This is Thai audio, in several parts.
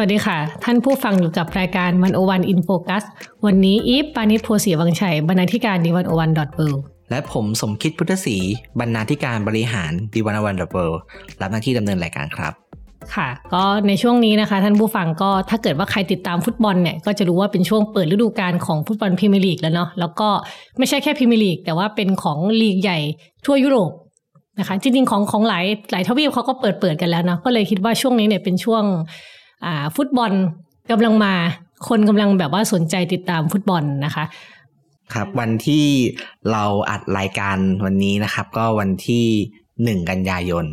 วัสดีค่ะ ท่านผู้ฟังอยู่กับรายการ101 In Focus วันนี้อีฟปาณิสโพธิ์ศรีวังชัยบรรณาธิการ Theันโอวันดอทเวและผมสมคิดพุทธศรีบรรณาธิการบริหาร The 101 dot world รับหน้าที่ดำเนินรายการครับ ค่ะ ก็ในช่วงนี้นะคะ ท่านผู้ฟังก็ถ้าเกิดว่าใครติดตามฟุตบอลเนี่ยก็จะรู้ว่าเป็นช่วงเปิดฤดูกาลของฟุตบอลพรีเมียร์ลีกแล้วเนาะแล้วก็ไม่ใช่แค่พรีเมียร์ลีกแต่ว่าเป็นของลีกใหญ่ทั่วยุโรปนะคะจริงๆของของหลายหลายทวีปเขาก็เปิดเปิดกันแล้วเนาะก็เลยคิดว่าช่วงนี้เนี่ยเป็นช่วงอ่า ฟุตบอลกำลังมา คนกำลังแบบว่าสนใจติดตามฟุตบอลนะคะ ครับวันที่เราอัดรายการวันนี้นะครับ ก็วันที่หนึ่งกันยายน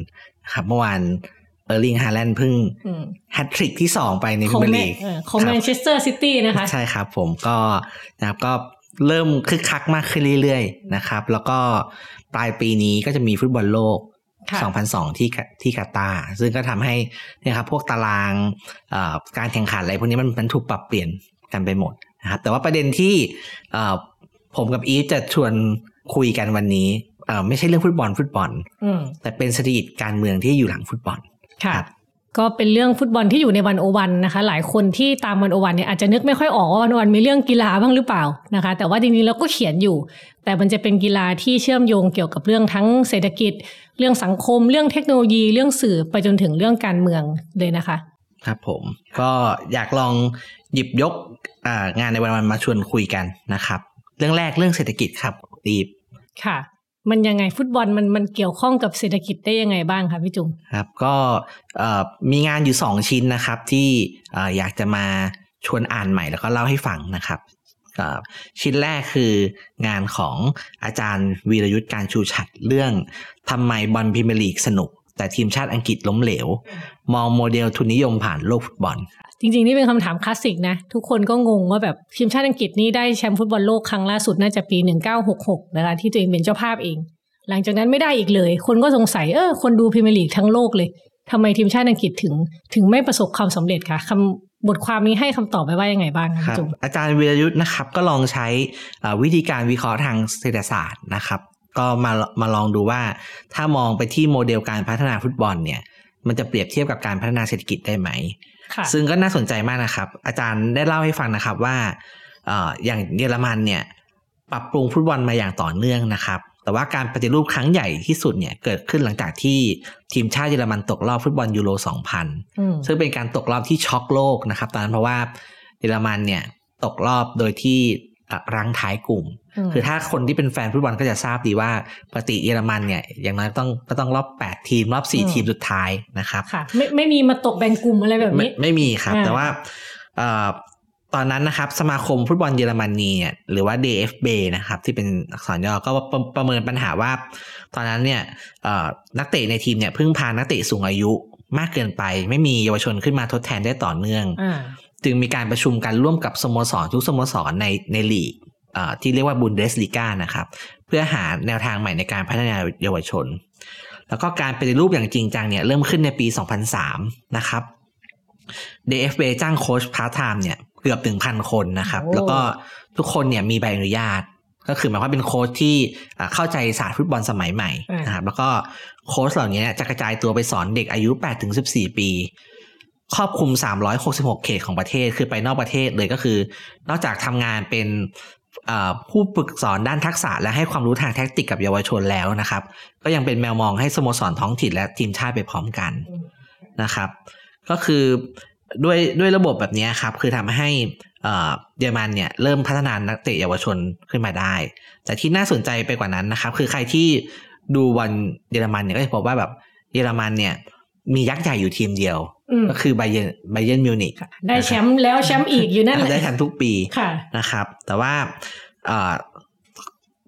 นะครับเมื่อวานเออร์ลิงฮาแลนด์เพิ่งอืมแฮตทริกที่2ไปในขพิองเมียร์แมลีกเออของคแมรับนเชสเตอร์ซิตี้นะคะ ใช่ครับผมก็นะครับก็เริ่มคึกคักมากขึ้นเรื่อยๆนะครับ แล้วก็ปลายปีนี้ก็จะมีฟุตบอลโลกค่ะ 2002 ที่กะที่กาตาร์ซึ่งก็ทำให้เนี่ยครับพวกตารางเอ่อการแข่งขันอะไรพวกนี้มันมันถูกปรับเปลี่ยนกันไปหมดนะครับแต่ว่าประเด็นที่เอ่อผมกับอีฟจะชวนคุยกันวันนี้เอ่อไม่ใช่เรื่องฟุตบอลฟุตบอลอืมแต่เป็นเศรษฐกิจการเมืองที่อยู่หลังฟุตบอลค่ะครับ ก็เป็นเรื่องฟุตบอลที่อยู่ในวันโอวันนะคะ หลายคนที่ตามวันโอวันเนี่ยอาจจะนึกไม่ค่อยออกว่าวันโอวันมีเรื่องกีฬาบ้างหรือเปล่านะคะ แต่ว่าจริงๆแล้วก็เขียนอยู่ แต่มันจะเป็นกีฬาที่เชื่อมโยงเกี่ยวกับเรื่องทั้งเศรษฐกิจ เรื่องสังคม เรื่องเทคโนโลยี เรื่องสื่อไปจนถึงเรื่องการเมืองเลยนะคะ ครับผมก็อยากลองหยิบยกอ่างานในวันวันๆมาชวนคุยกันนะครับ เรื่องแรกเรื่องเศรษฐกิจครับอีฟค่ะ มันยังไงฟุตบอลมันมันเกี่ยวข้องกับเศรษฐกิจได้ยังไงบ้างคะพี่จุ๋มครับก็มีงานอยู่ 2 ชิ้นนะครับ ที่อ่อยากจะมาชวนอ่านใหม่แล้วก็เล่าให้ฟังนะครับชิ้นแรกคืองานของอาจารย์วีรยุทธกาญจน์ชูฉัตรเรื่องทำไมบอลพรีเมียร์ลีกสนุก แต่ทีมชาติอังกฤษล้มเหลว มองโมเดลทุนนิยมผ่านโลกฟุตบอล จริงๆ นี่เป็นคำถามคลาสสิกนะ ทุกคนก็งงว่าแบบทีมชาติอังกฤษนี่ได้แชมป์ฟุตบอลโลกครั้งล่าสุดน่าจะปี 1966 นะคะ ที่ตัวเองเป็นเจ้าภาพเอง หลังจากนั้นไม่ได้อีกเลย คนก็สงสัยเออคนดูพรีเมียร์ลีกทั้งโลกเลยทำไมทีมชาติอังกฤษถึง ถึงไม่ประสบความสำเร็จคะคำบทความนี้ให้คำตอบไปว่ายังไงบ้างคะครัพี่บจุ๋มอาจารย์วีรยุทธ์นะครับก็ลองใช้เอ่อวิธีการวิเคราะห์ทางเศรษฐศาสตร์นะครับ ก็มามาลองดูว่า ถ้ามองไปที่โมเดลการพัฒนาฟุตบอลเนี่ยมันจะเปรียบเทียบกับการพัฒนาเศรษฐกิจได้ไหมค่ะ ซึ่งก็น่าสนใจมากนะครับ อาจารย์ได้เล่าให้ฟังนะครับว่าเอ่ออย่างเยอรมันเนี่ย ปรับปรุงฟุตบอลมาอย่างต่อเนื่องนะครับ แต่ว่าการปฏิรูปครั้งใหญ่ที่สุดเนี่ยเกิดขึ้นหลังจากที่ทีมชาติเยอรมันตกรอบฟุตบอลยูโร 2000อืมซึ่งเป็นการตกรอบที่ช็อกโลกนะครับ ตอนนั้นเพราะว่าเยอรมันเนี่ยตกรอบโดยที่อะ รั้งท้ายกลุ่มมคือถ้าคนที่เป็นแฟนฟุตบอลก็จะทราบดีว่าปกติเยอรมันเนี่ย อย่างน้อยต้องก็ต้องรอบ 8 ทีม รอบ 4 ทีมสุดท้ายนะครับค่ะไม่ไม่มีมาตกแบ่งกลุ่มอะไรแบบไม่นี้ ไม่มีครับอ่าแต่ว่าเอ่อตอนนั้นนะครับ สมาคมฟุตบอลเยอรมนีเนี่ยหรือว่า DFB นะครับ ที่เป็นอักษรย่อก็ประประเมินปัญหาว่า ตอนนั้นเนี่ยเอ่อนักเตะในทีมเนี่ยพึ่งพานักเตะสูงอายุมากเกินไป ไม่มีเยาวชนขึ้นมาทดแทนได้ต่อเนื่องอ่า จึงมีการประชุมกันร่วมกับสโมสรทุกสโมสรในในลีกเอ่อที่เรียกว่าบุนเดสลีกานะครับ เพื่อหาแนวทางใหม่ในการพัฒนาเยาวชน แล้วก็การปฏิรูปอย่างจริงจังเนี่ยเริ่มขึ้นในปี 2003 นะครับ DFB จ้างโค้ชพาร์ทไทม์เนี่ยเกือบถึงพันคนนะครับโอ้แล้วก็ทุกคนเนี่ยมีใบอนุญาต ก็คือหมายความว่าเป็นโค้ชที่อ่าเข้าใจศาสตร์ฟุตบอลสมัยใหม่นะครับแล้วก็โค้ชเหล่านี้เนี่ยจะกระจายตัวไปสอนเด็กอายุ 8-14 ปี ครอบคลุม 366 เขตของประเทศคือไปนอกประเทศเลยก็คือ นอกจากทำงานเป็นผู้ฝึกสอนด้านทักษะและให้ความรู้ทางแท็กติกกับเยาวชนแล้วนะครับ ก็ยังเป็นแมวมองให้สโมสรท้องถิ่นและทีมชาติไปพร้อมกันนะครับ ก็คือด้วยด้วยระบบแบบนี้ครับคือทำให้เยอรมันเนี่ยเริ่มพัฒนานักเตะเยาวชนขึ้นมาได้ แต่ที่น่าสนใจไปกว่านั้นนะครับ คือใครที่ดูบอลเยอรมันเนี่ยก็จะพบว่าแบบเยอรมันเนี่ยมียักษ์ใหญ่อยู่ทีมเดียว ก็คือไบเยนไบเยนมิวนิกค่ะได้แชมป์แล้วแชมป์อีกอยู่นั่นแหละได้แชมป์ทุกปีค่ะนะครับ แต่ว่าเอ่อ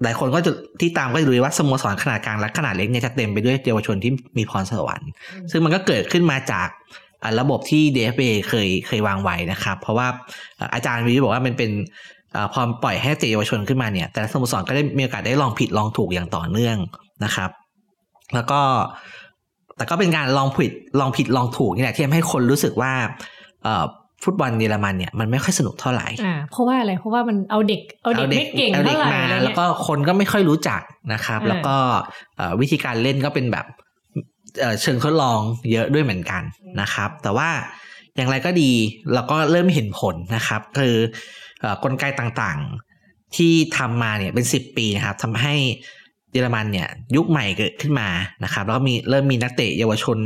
หลายคนก็จะที่ตามก็จะรู้ว่าสโมสรขนาดกลางและขนาดเล็กเนี่ยจะเต็มไปด้วยเยาวชนที่มีพรสวรรค์ ซึ่งมันก็เกิดขึ้นมาจากระบบที่ DFA เคยเคยวางไว้นะครับ เพราะว่าอาจารย์วิวบอกว่ามันเป็นพอปล่อยให้เตะเยาวชนขึ้นมาเนี่ย แต่สโมสรก็ได้มีโอกาสได้ลองผิดลองถูกอย่างต่อเนื่องนะครับ แล้วก็ แต่ก็เป็นการลองผิดลองผิดลองถูกนี่แหละที่ทำให้คนรู้สึกว่าฟุตบอลเยอรมันเนี่ยมันไม่ค่อยสนุกเท่าไหร่อ่าเพราะว่าอะไรเพราะว่ามันเอาเด็กเอาเด็กไม่เก่งเท่าไหร่แล้วก็คนก็ไม่ค่อยรู้จักนะครับ แล้วก็วิธีการเล่นก็เป็นแบบเชิงทดลองเยอะด้วยเหมือนกันนะครับ แต่ว่าอย่างไรก็ดีเราก็เริ่มเห็นผลนะครับ คือกลไกต่างๆที่ทำมาเนี่ยเป็นสิบปีนะครับทำให้ เยอรมันเนี่ยยุคใหม่เกิดขึ้นมานะครับ แล้วก็มีเริ่มมีนักเตะเยาวชน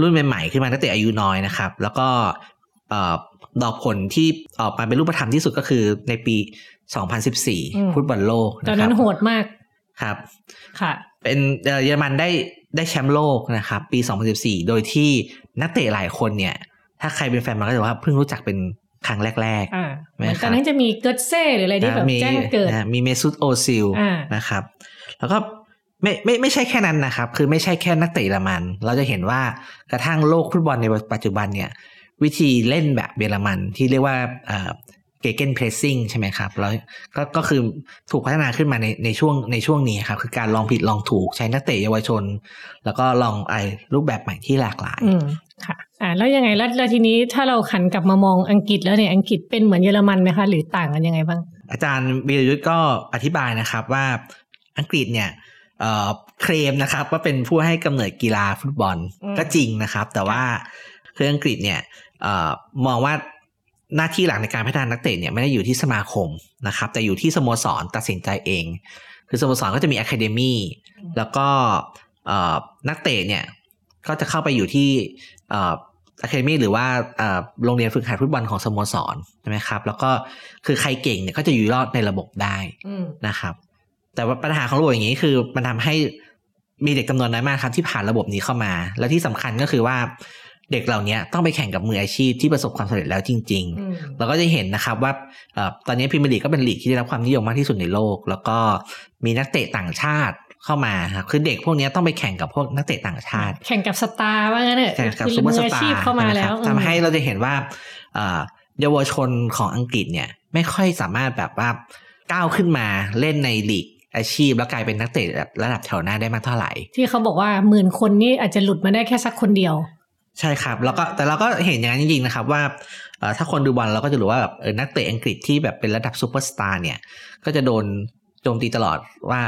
รุ่นใหม่ๆขึ้นมานักเตะอายุน้อยนะครับ แล้วก็ดอกผลที่ออกมาเป็นรูปธรรมที่สุดก็คือในปี 2014 ฟุตบอลโลกตอนนั้นโหดมากครับ ค่ะ เป็นเยอรมันได้ได้แชมป์โลกนะครับ ปี 2014 โดยที่นักเตะหลายคนเนี่ย ถ้าใครเป็นแฟนมันก็จะว่าเพิ่งรู้จักเป็นครั้งแรกๆตอนนั้นจะมีเกิร์ตเซ่หรืออะไรที่แบบแจ้งเกิด มีเมซุตโอซิลนะครับ แล้วก็ไม่ไม่ไม่ใช่แค่นั้นนะครับ คือไม่ใช่แค่นักเตะละมัน เราจะเห็นว่ากระทั่งโลกฟุตบอลในปัจจุบันเนี่ย วิธีเล่นแบบเยอรมันที่เรียกว่าเกเกนเพรสซิ่งใช่ไหมครับแล้วก็ก็คือถูกพัฒนาขึ้นมาในในช่วงในช่วงนี้ครับ คือการลองผิดลองถูกใช้นักเตะเยาวชน แล้วก็ลองไอ้รูปแบบใหม่ที่หลากหลายอืมค่ะอ่าแล้วยังไงแล้วแล้วทีนี้ถ้าเราขันกลับมามองอังกฤษแล้วเนี่ยอังกฤษเป็นเหมือนเยอรมันไหมคะ หรือต่างกันยังไงบ้าง อาจารย์วีรยุทธ์ก็อธิบายนะครับว่า อังกฤษเนี่ยเคลมนะครับว่าเป็นผู้ให้กำเนิดกีฬาฟุตบอลก็จริงนะครับ แต่ว่าคืออังกฤษเนี่ยมองว่าหน้าที่หลักในการพัฒนานักเตะเนี่ยไม่ได้อยู่ที่สมาคมนะครับ แต่อยู่ที่สโมสรตัดสินใจเอง คือสโมสรก็จะมี academy แล้วก็นักเตะเนี่ยก็จะเข้าไปอยู่ที่ academy หรือว่าโรงเรียนฝึกหัดฟุตบอลของสโมสรใช่ไหมครับ แล้วก็คือใครเก่งเนี่ยก็จะอยู่รอดในระบบได้นะครับ แต่ว่าปัญหาของระบบอย่างนี้คือ มันทำให้มีเด็กจำนวนน้อยมากครับที่ผ่านระบบนี้เข้ามา และที่สำคัญก็คือว่าเด็กเหล่านี้ต้องไปแข่งกับมืออาชีพที่ประสบความสำเร็จแล้วจริง ๆ เราก็จะเห็นนะครับว่าตอนนี้พรีเมียร์ลีกก็เป็นลีกที่ได้รับความนิยมมากที่สุดในโลก แล้วก็มีนักเตะต่างชาติเข้ามาครับคือเด็กพวกนี้ต้องไปแข่งกับพวกนักเตะต่างชาติ แข่งกับสตาร์ว่างั้นเถอะแข่งกับซูเปอร์สตาร์เข้ามาแล้วทำให้เราจะเห็นว่าเยาวชนของอังกฤษเนี่ย ไม่ค่อยสามารถแบบว่าก้าวขึ้นมาเล่นในลีก อาชีพแล้วกลายเป็นนักเตะระดับแถวหน้าได้มากเท่าไหร่ ที่เขาบอกว่าหมื่นคนนี่อาจจะหลุดมาได้แค่สักคนเดียว ใช่ครับ แล้วก็แต่เราก็เห็นอย่างนั้นจริงๆนะครับว่าถ้าคนดูบอลเราก็จะรู้ว่าแบบนักเตะอังกฤษที่แบบเป็นระดับซูเปอร์สตาร์เนี่ย ก็จะโดนโจมตีตลอดว่า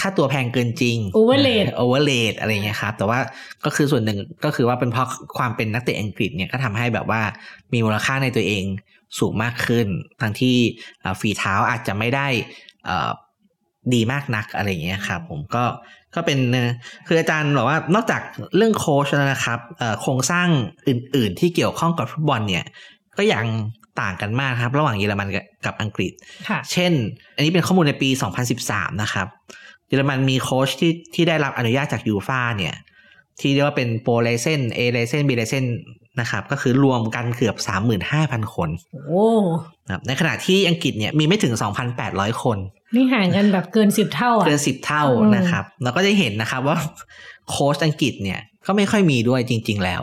ค่าตัวแพงเกินจริง overrated overrated อะไรเงี้ยครับแต่ว่าก็คือส่วนหนึ่งก็คือว่าเป็นเพราะความเป็นนักเตะอังกฤษเนี่ยก็ทำให้แบบว่ามีมูลค่าในตัวเองสูงมากขึ้น ทั้งที่ฝีเท้าอาจจะไม่ได้ ดีมากนักอะไรเงี้ยครับผมก็ก็เป็นคืออาจารย์บอกว่านอกจากเรื่องโค้ชแล้วนะครับโครงสร้างอื่น ๆ ที่เกี่ยวข้องกับฟุตบอลเนี่ย ก็ยังต่างกันมากครับ ระหว่างเยอรมันกับอังกฤษ เช่น อันนี้เป็นข้อมูลในปี 2013 นะครับ เยอรมันมีโค้ชที่ที่ได้รับอนุญาตจากยูฟ่าเนี่ย ที่เรียกว่าเป็น Pro License A License B License นะครับ ก็คือรวมกันเกือบ 35,000 คนโอ้ในขณะที่อังกฤษเนี่ยมีไม่ถึง 2,800 คน นี่ห่างกันแบบเกินสิบเท่าอะเกินสิบเท่านะครับเราก็จะเห็นนะครับว่าโค้ชอังกฤษเนี่ยก็ไม่ค่อยมีด้วยจริง ๆ แล้ว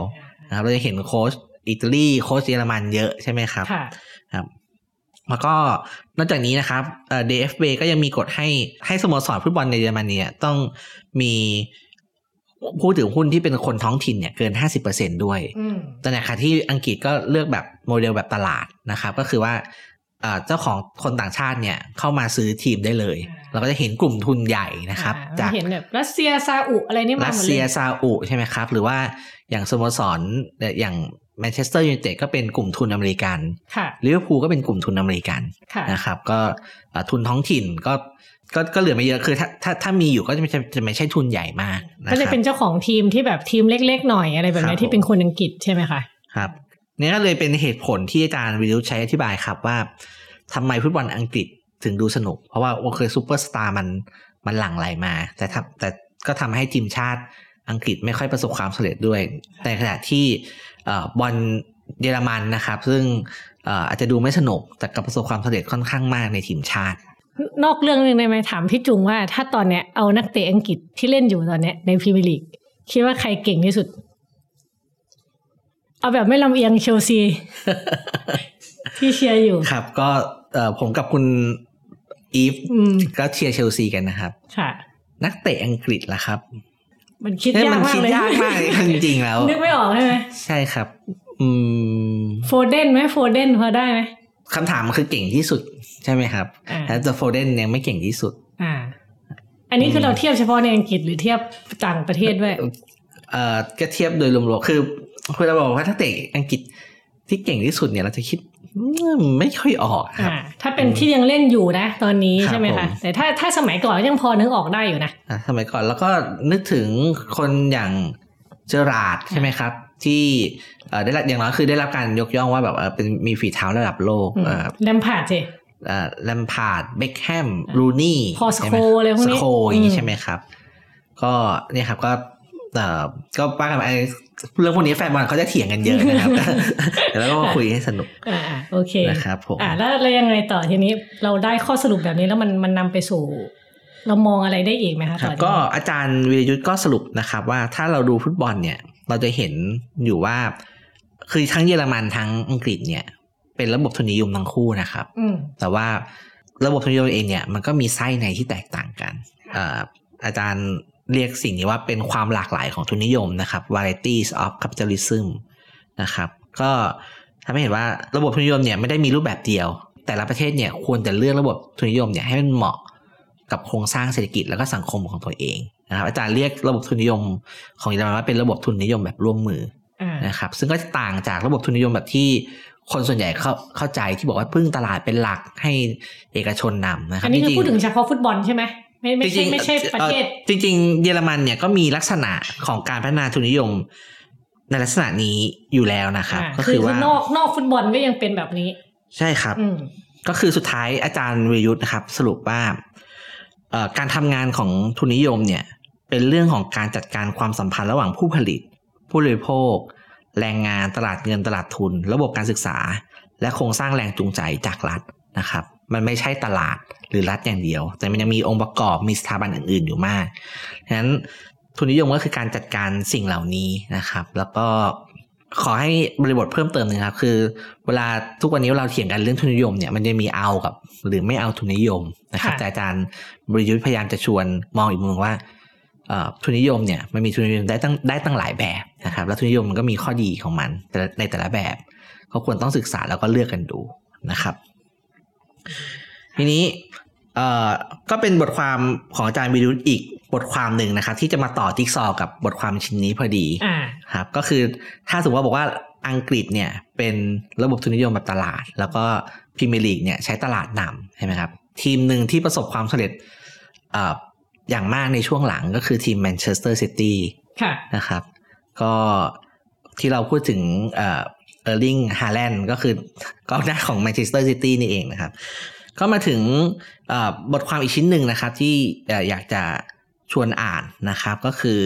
นะครับเราจะเห็นโค้ชอิตาลีโค้ชเยอรมันเยอะใช่ไหมครับครับแล้วก็นอกจากนี้นะครับเอ่อ DFB ก็ยังมีกฎให้ให้สโมสรฟุตบอลในเยอรมนีเนี่ยต้องมี ผู้ถือหุ้นที่เป็นคนท้องถิ่นเนี่ยเกินห้าสิบเปอร์เซ็นด้วย แต่ในขณะที่อังกฤษก็เลือกแบบโมเดลแบบตลาดนะครับ ก็คือว่าเจ้าของคนต่างชาติเนี่ยเข้ามาซื้อทีมได้เลย เราก็จะเห็นกลุ่มทุนใหญ่นะครับ จากเห็นแบบรัสเซียซาอุอะไรนี่มารัสเซียซาอุใช่ไหมครับ หรือว่าอย่างสโมสรอย่าง แมนเชสเตอร์ยูไนเต็ดก็เป็นกลุ่มทุนอเมริกันลิเวอร์พูลก็เป็นกลุ่มทุนอเมริกันนะครับ ก็ทุนท้องถิ่นก็ก็ก็เหลือไม่เยอะคือถ้าถ้าถ้ามีอยู่ก็จะไม่จะไม่ใช่ทุนใหญ่มากก็จะเป็นเจ้าของทีมที่แบบทีมเล็ก ๆ หน่อยอะไรแบบนี้ที่เป็นคนอังกฤษใช่ไหมคะครับนี่ก็เลยเป็นเหตุผลที่อาจารย์วิรุธใช้อธิบายครับว่าทำไมฟุตบอลอังกฤษถึงดูสนุก เพราะว่าโอเคซูเปอร์สตาร์มันมันหลั่งไหลมา แต่ทำแต่ก็ทำให้ทีมชาติอังกฤษไม่ค่อยประสบความสำเร็จด้วย แต่ขณะที่ บอลเยอรมันนะครับ ซึ่งอาจจะดูไม่สนุกแต่กับประสบความสำเร็จค่อนข้างมากในทีมชาติ นอกเรื่องนึงได้ไหมถามพี่จุงว่า ถ้าตอนเนี้ยเอานักเตะอังกฤษที่เล่นอยู่ตอนเนี้ยในพรีเมียร์ลีกคิดว่าใครเก่งที่สุด เอาแบบไม่ลำเอียงเชลซี ที่เชียร์อยู่ครับ ก็เอ่อผมกับคุณอีฟอืมก็เชียร์เชลซีกันนะครับ ค่ะ นักเตะอังกฤษล่ะครับ มันคิดเอ้ยยากมันมากคิดเลยยากมากเลยจริงๆแล้ว นึกไม่ออกใช่ไหมใช่ครับ อืมโฟเดนไหมโฟเดนพอได้ไหมคำถามมันคือเก่งที่สุดใช่ไหมครับอ่าแล้วแต่โฟเดนยังไม่เก่งที่สุด อ่า อันนี้คือเราเทียบเฉพาะในอังกฤษหรือเทียบต่างประเทศด้วยเอ่อก็เทียบโดยรวมๆคือคือเราบอกว่าถ้าเตะอังกฤษที่เก่งที่สุดเนี่ยเราจะคิดอืม ไม่ค่อยออกครับอ่าถ้าเป็นที่ยังเล่นอยู่นะ ตอนนี้ครับใช่ไหมผคะ ผมแต่ถ้าถ้าสมัยก่อนยังพอนึกออกได้อยู่นะอะสมัยก่อนแล้วก็นึกถึงคนอย่างเจอราร์ดใช่ไหมครับ ที่เอ่อได้รับอย่างน้อยคือได้รับการยกย่องว่าแบบเออเป็นมีฝีเท้าระดับโลกเอ่อแลมพาร์ดสิเอ่อแลมพาร์ดเบคแฮมรูนี่พอลสโคลส์อะไรพวกนี้สโคลส์อย่างนี้อืมใช่ไหมครับ ก็เนี่ยครับก็เอ่อ ก็ว่ากันไปเรื่องพวกนี้แฟนบอลเขาจะเถียงกันเยอะนะครับเดี๋ยวเราก็มาคุยให้สนุกอ่าอ่าโอเคนะครับผมอ่าแล้วแล้วยังไงต่อทีนี้เราได้ข้อสรุปแบบนี้แล้วมันมันนำไปสู่ เรามองอะไรได้อีกไหมคะครัต่บอจากก็นี้อาจารย์วิรยุทธ์ก็สรุปนะครับ ว่าถ้าเราดูฟุตบอลเนี่ย เราจะเห็นอยู่ว่า คือทั้งเยอรมันทั้งอังกฤษเนี่ย เป็นระบบทุนนิยมทั้งคู่นะครับอืมแต่ว่าระบบทุนนิยมเองเนี่ยมันก็มีไส้ในที่แตกต่างกันเอ่ออาจารย์ เรียกสิ่งนี้ว่าเป็นความหลากหลายของทุนนิยมนะครับ varieties of capitalism นะครับก็ทำให้เห็นว่าระบบทุนนิยมเนี่ยไม่ได้มีรูปแบบเดียว แต่ละประเทศเนี่ยควรจะเลือกระบบทุนนิยมเนี่ยให้มันเหมาะกับโครงสร้างเศรษฐกิจแล้วก็สังคมของตัวเองนะครับอาจารย์เรียกระบบทุนนิยมของเยอรมันว่าเป็นระบบทุนนิยมแบบร่วมมืออ่านะครับซึ่งก็จะต่างจากระบบทุนนิยมแบบที่คนส่วนใหญ่เข้าเข้าใจที่บอกว่าพึ่งตลาดเป็นหลักให้เอกชนนำนะครัอับนนี้คือจริงๆพูดถึงเฉพาะฟุตบอลใช่ไหม ไม่ไม่ใช่ไม่ใช่ประเทศอ่อจริง ๆ เยอรมันเนี่ยก็มีลักษณะของการพัฒนาทุนนิยม ในลักษณะนี้อยู่แล้วนะครับอ่าก็คือคือคืว่าอนอกนอกฟุตบอลก็ยังเป็นแบบนี้ ใช่ครับอืมก็คือสุดท้ายอาจารย์วิรยุทธ์นะครับ สรุปว่าเอ่อการทำงานของทุนนิยมเนี่ย เป็นเรื่องของการจัดการความสัมพันธ์ระหว่างผู้ผลิต ผู้บริโภค แรงงานตลาดเงินตลาดทุน ระบบการศึกษา และโครงสร้างแรงจูงใจจากรัฐนะครับ มันไม่ใช่ตลาด หรือรัฐอย่างเดียว แต่มันยังมีองค์ประกอบมีสถาบันอื่น ๆ อยู่มากฉะนั้นทุนนิยมก็คือการจัดการสิ่งเหล่านี้นะครับ แล้วก็ขอให้บริบทเพิ่มเติมหนึงครับ คือ เวลาทุกวันนี้เราเถียงกันเรื่องทุนนิยมเนี่ยมันจะมีเอากับ หรือไม่เอาทุนนิยมนะครับค่ะแต่อาจารย์บริยุทธ์พยายามจะชวนมองอีกมุมหนึ่งว่าเอ่อทุนนิยมเนี่ยมันมีทุนนิยมได้ตั้งได้ตั้งหลายแบบนะครับ แล้วทุนนิยมมันก็มีข้อดีของมันแต่ละในแต่ละแบบก็ควรต้องศึกษาแล้วก็เลือกกันดูนะครับ ทีนี้ เอ่อก็เป็นบทความของอาจารย์วิรุธอีกบทความหนึ่งนะครับ ที่จะมาต่อจิ๊กซอว์กับบทความชิ้นนี้พอดีอ่าครับ ก็คือถ้าสมมติว่าบอกว่าอังกฤษเนี่ยเป็นระบบทุนนิยมแบบตลาด แล้วก็พรีเมียร์ลีกเนี่ยใช้ตลาดนำใช่ไหมครับ ทีมหนึ่งที่ประสบความสำเร็จเอ่ออย่างมากในช่วงหลังก็คือทีมแมนเชสเตอร์ซิตี้ค่ะนะครับ ก็ที่เราพูดถึงเอ่อเออร์ลิงฮาแลนด์ก็คือกองหน้าของแมนเชสเตอร์ซิตี้นี่เองนะครับ ก็มาถึงบทความอีกชิ้นหนึ่งนะครับ ที่อยากจะชวนอ่านนะครับ ก็คือ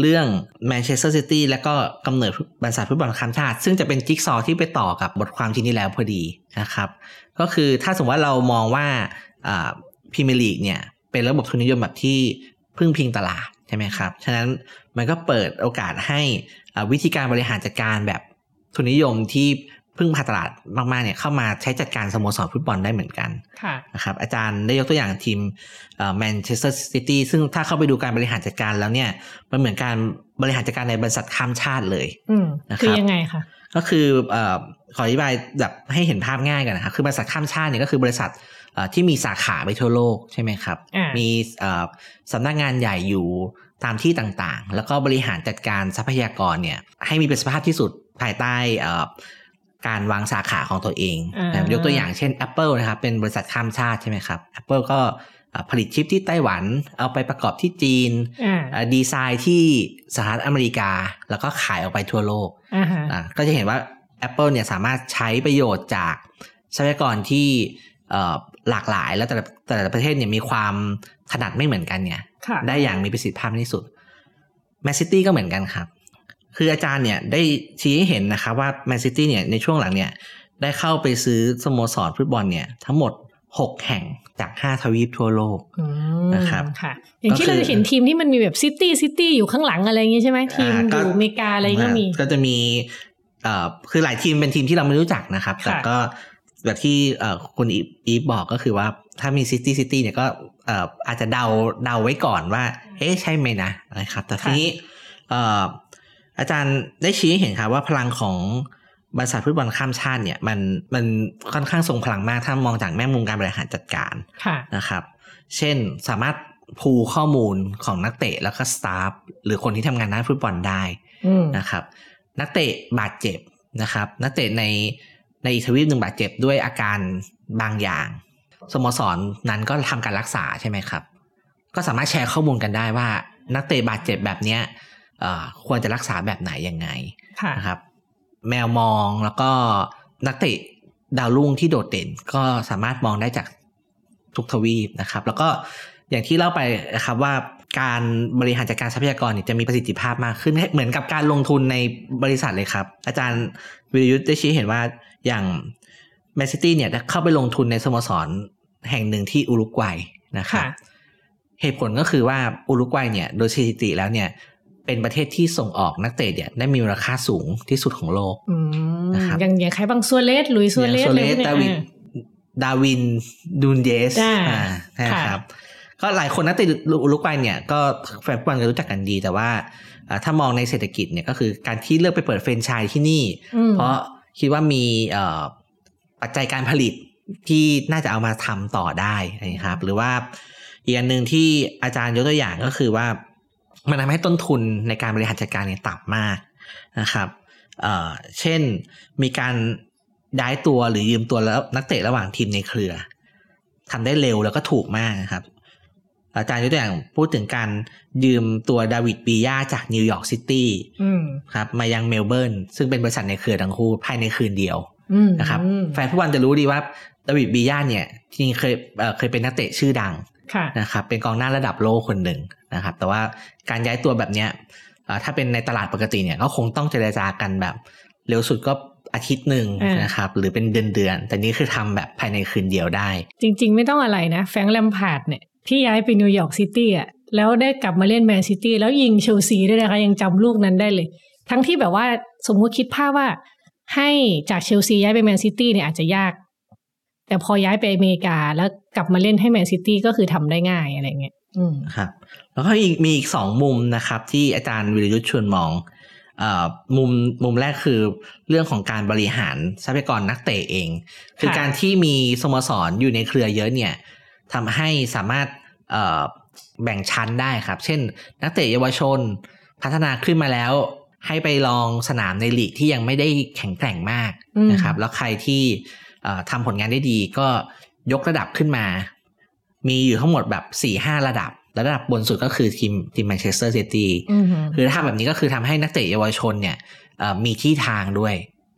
เรื่องแมนเชสเตอร์ซิตี้และก็กำเนิดบรรษัทฟุตบอลข้ามชาติ ซึ่งจะเป็นจิ๊กซอว์ที่ไปต่อกับบทความชิ้นนี้แล้วพอดีนะครับ ก็คือถ้าสมมติว่าเรามองว่าพรีเมียร์ลีกเนี่ยเป็นระบบทุนนิยมแบบที่พึ่งพิงตลาดใช่ไหมครับ ฉะนั้นมันก็เปิดโอกาสให้วิธีการบริหารจัดการแบบทุนนิยมที่ พึ่งพาตลาดมากๆเนี่ยเข้ามาใช้จัดการสโมสรฟุตบอลได้เหมือนกันค่ะนะครับอาจารย์ได้ยกตัวอย่างทีมแมนเชสเตอร์ซิตี้ซึ่งถ้าเข้าไปดูการบริหารจัดการแล้วเนี่ยมันเหมือนการบริหารจัดการในบริษัทข้ามชาติเลยอืมนะครับคือยังไงคะก็คือเอ่อขออธิบายแบบให้เห็นภาพง่ายกันนะครับคือบริษัทข้ามชาติเนี่ยก็คือบริษัทเอ่อที่มีสาขาไปทั่วโลกใช่ไหมครับอ่ามีมีเอ่อสำนักงานใหญ่อยู่ตามที่ต่างๆ แล้วก็บริหารจัดการทรัพยากรเนี่ยให้มีประสิทธิภาพที่สุดภายใต้เอ่อ การวางสาขาของตัวเองอ่านะยกตัวอย่างเช่น Apple นะครับเป็นบริษัทข้ามชาติใช่ไหมครับ Apple ก็เอ่อผลิตชิปที่ไต้หวัน เอาไปประกอบที่จีนอ่าเอ่อดีไซน์ที่สหรัฐอเมริกา แล้วก็ขายออกไปทั่วโลกอ่าฮะอะก็จะเห็นว่า Apple เนี่ยสามารถใช้ประโยชน์จากทรัพยากรที่เอ่อหลากหลายแล้วแต่ละแต่ละประเทศเนี่ยมีความถนัดไม่เหมือนกันเนี่ยค่ะได้อย่างมีประสิทธิภาพที่สุดแมนซิตี้ก็เหมือนกันครับ คืออาจารย์เนี่ยได้ชี้ให้เห็นนะครับว่าแมนซิตี้เนี่ยในช่วงหลังเนี่ยได้เข้าไปซื้อสโมสรฟุตบอลเนี่ยทั้งหมด 6 แห่งจาก 5 ทวีปทั่วโลกอืมนะครับค่ะ อย่างที่ก็คือเราจะเห็นทีมที่มันมีแบบซิตี้ซิตี้อยู่ข้างหลังอะไรอย่างงี้ใช่ไหมทีมอ่าก็อยู่อเมริกาอะไรก็มี ก็จะมีเอ่อคือหลายทีมเป็นทีมที่เราไม่รู้จักนะครับค่ะแต่ก็แบบที่เอ่อคุณอีฟอีฟบอกก็คือว่าถ้ามีซิตี้ซิตี้เนี่ยก็เอ่ออาจจะเดาเดาไว้ก่อนว่า เอ๊ะใช่ไหมนะนะครับแต่ทีนี้เอ่อ อาจารย์ได้ชี้ให้เห็นครับว่าพลังของบริษัทฟุตบอลข้ามชาติเนี่ยมันมันค่อนข้างทรงพลังมากถ้ามองจากแง่มุมการบริหารจัดการค่ะนะครับ เช่นสามารถพูลข้อมูลของนักเตะแล้วก็สตาฟหรือคนที่ทำงานด้านฟุตบอลได้อืมนะครับ นักเตะบาดเจ็บนะครับ นักเตะในในอีกทวีปหนึ่งบาดเจ็บด้วยอาการบางอย่าง สโมสรนั้นก็ทำการรักษาใช่ไหมครับ ก็สามารถแชร์ข้อมูลกันได้ว่า นักเตะบาดเจ็บแบบเนี้ยเอ่อ ควรจะรักษาแบบไหนยังไงค่ะนะครับ แมวมองแล้วก็นักเตะดาวรุ่งที่โดดเด่นก็สามารถมองได้จากทุกทวีปนะครับ แล้วก็อย่างที่เล่าไปนะครับว่าการบริหารจัดการทรัพยากรเนี่ยจะมีประสิทธิภาพมากขึ้นเหมือนกับการลงทุนในบริษัทเลยครับ อาจารย์วิรยุทธ์ได้ชี้เห็นว่าอย่างแมนซิตี้เนี่ยได้เข้าไปลงทุนในสโมสรแห่งหนึ่งที่อุรุกวัยนะครับค่ะเหตุผลก็คือว่าอุรุกวัยเนี่ย โดยสถิติแล้วเนี่ย เป็นประเทศที่ส่งออกนักเตะเนี่ยได้มีมูลค่าสูงที่สุดของโลกอืมนะครับอย่างอย่างใครบางซัวเลสหลุยส์ซัวเลสโซเลสอะไรดาพวกวิเนี้นยดาวินดูนเยสอ่าอ่าใช่ค่ะครับก็หลายคนนักเตะอุรุกวัยเนี่ยก็แฟนฟุตบอลก็รู้จักกันดี แต่ว่าอ่าถ้ามองในเศรษฐกิจเนี่ยก็คือการที่เลือกไปเปิดเฟรนไชส์ที่นี่อืมเพราะคิดว่ามีเอ่อปัจจัยการผลิตที่น่าจะเอามาทำต่อได้นะครับ หรือว่าอีกอันหนึ่งที่อาจารย์ยกตัวอย่างก็คือว่า มันทำให้ต้นทุนในการบริหารจัดการเนี่ยต่ำมากนะครับเอ่อเช่นมีการย้ายตัวหรือยืมตัวแล้วนักเตะระหว่างทีมในเครือทำได้เร็วแล้วก็ถูกมากนะครับ อาจารย์ยกตัวอย่างพูดถึงการยืมตัวดาวิดบียาจากนิวยอร์กซิตี้อืมครับมายังเมลเบิร์นซึ่งเป็นบริษัทในเครือทั้งคู่ภายในคืนเดียวอืมนะครับอืมแฟนฟุตบอลจะรู้ดีว่าดาวิดบียาเนี่ยจริงๆเคยเอ่อเคยเป็นนักเตะชื่อดังค่ะ นะครับเป็นกองหน้าระดับโลกคนหนึ่งนะครับ แต่ว่าการย้ายตัวแบบเนี้ยเอ่อถ้าเป็นในตลาดปกติเนี่ยก็คงต้องเจรจากันแบบ เร็วสุดก็อาทิตย์หนึ่งอ่านะครับ หรือเป็นเดือนเดือนๆแต่นี่คือทำแบบภายในคืนเดียวได้ จริง ๆ ไม่ต้องอะไรนะ แฟรงค์แลมพาร์ดเนี่ยที่ย้ายไปนิวยอร์กซิตี้อะแล้วได้กลับมาเล่นแมนซิตี้แล้วยิงเชลซีด้วยนะคะ ยังจำลูกนั้นได้เลย ทั้งที่แบบว่าสมมุติคิดภาพว่าให้จากเชลซีย้ายไปแมนซิตี้เนี่ยอาจจะยาก แต่พอย้ายไปอเมริกาแล้วกลับมาเล่นให้แมนซิตี้ก็คือทำได้ง่ายอะไรเงี้ยอืมครับแล้วก็อีกมีอีกสองมุมนะครับ ที่อาจารย์วิรยุทธ์ชวนมองเอ่อมุมมุมแรกคือเรื่องของการบริหารทรัพยากรนักเตะเอง คือค่ะการที่มีสโมสรอยู่ในเครือเยอะเนี่ยทำให้สามารถเอ่อแบ่งชั้นได้ครับ เช่น นักเตะเยาวชนพัฒนาขึ้นมาแล้วให้ไปลองสนามในลีกที่ยังไม่ได้แข็งแกร่งมากอืมนะครับ แล้วใครที่เอ่อ ทำผลงานได้ดีก็ยกระดับขึ้นมา มีอยู่ทั้งหมดแบบ4ี่ห้าระดับ ระดับบนสุดก็คือทีมทีมแมนเชสเตอร์ซิตี้อืมคือถ้าทำแบบนี้ก็คือทำให้นักเตะเยาวชนเนี่ยเอ่อมีที่ทางด้วย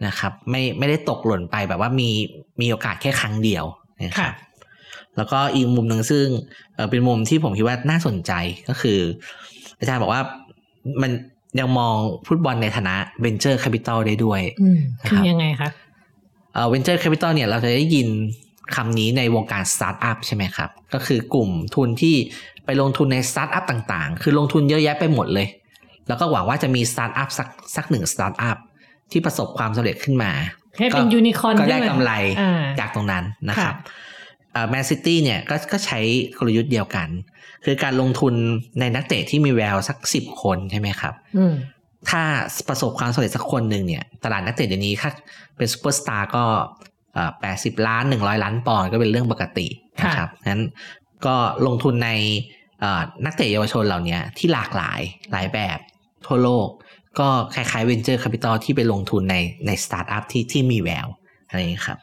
นะครับไม่ไม่ได้ตกหล่นไปแบบว่ามีมีโอกาสแค่ครั้งเดียวนะคค่ะรับแล้วก็อีกมุมหนึ่งซึ่งเอ่อเป็นมุมที่ผมคิดว่าน่าสนใจก็คือ อาจารย์บอกว่ามันยังมองฟุตบอลในฐานะ venture capital ได้ด้วยอืมนะคืครัอบยังไงคะ เอ่อ venture capital เนี่ยเราจะได้ยินคำนี้ในวงการสตาร์ทอัพใช่ไหมครับ ก็คือกลุ่มทุนที่ไปลงทุนในสตาร์ทอัพต่างๆ คือลงทุนเยอะแยะไปหมดเลย แล้วก็หวังว่าจะมีสตาร์ทอัพสักสักหนึ่งสตาร์ทอัพที่ประสบความสำเร็จขึ้นมาให้เป็นก็ยูนิคอร์นก็ได้ขึ้นมากำไรอ่าจากตรงนั้นนะครับค่ะแมนซิตี้เนี่ยก็ก็ใช้กลยุทธ์เดียวกัน คือการลงทุนในนักเตะที่มีแววสักสิบคนใช่ไหมครับอืม ถ้าประสบความสำเร็จสักคนหนึ่งเนี่ยตลาดนักเตะเดี๋ยวนี้ถ้าเป็นซูเปอร์สตาร์ก็แปดสิบล้านหนึ่งร้อยล้านปอนด์ก็เป็นเรื่องปกตินะครับนั้นก็ลงทุนในเอ่อนักเตะเยาวชนเหล่านี้ที่หลากหลายหลายแบบทั่วโลก ก็คล้ายๆ Venture Capital ที่ไปลงทุนในในสตาร์ทอัพที่ที่มีแววอะไรอย่างนี้ครับ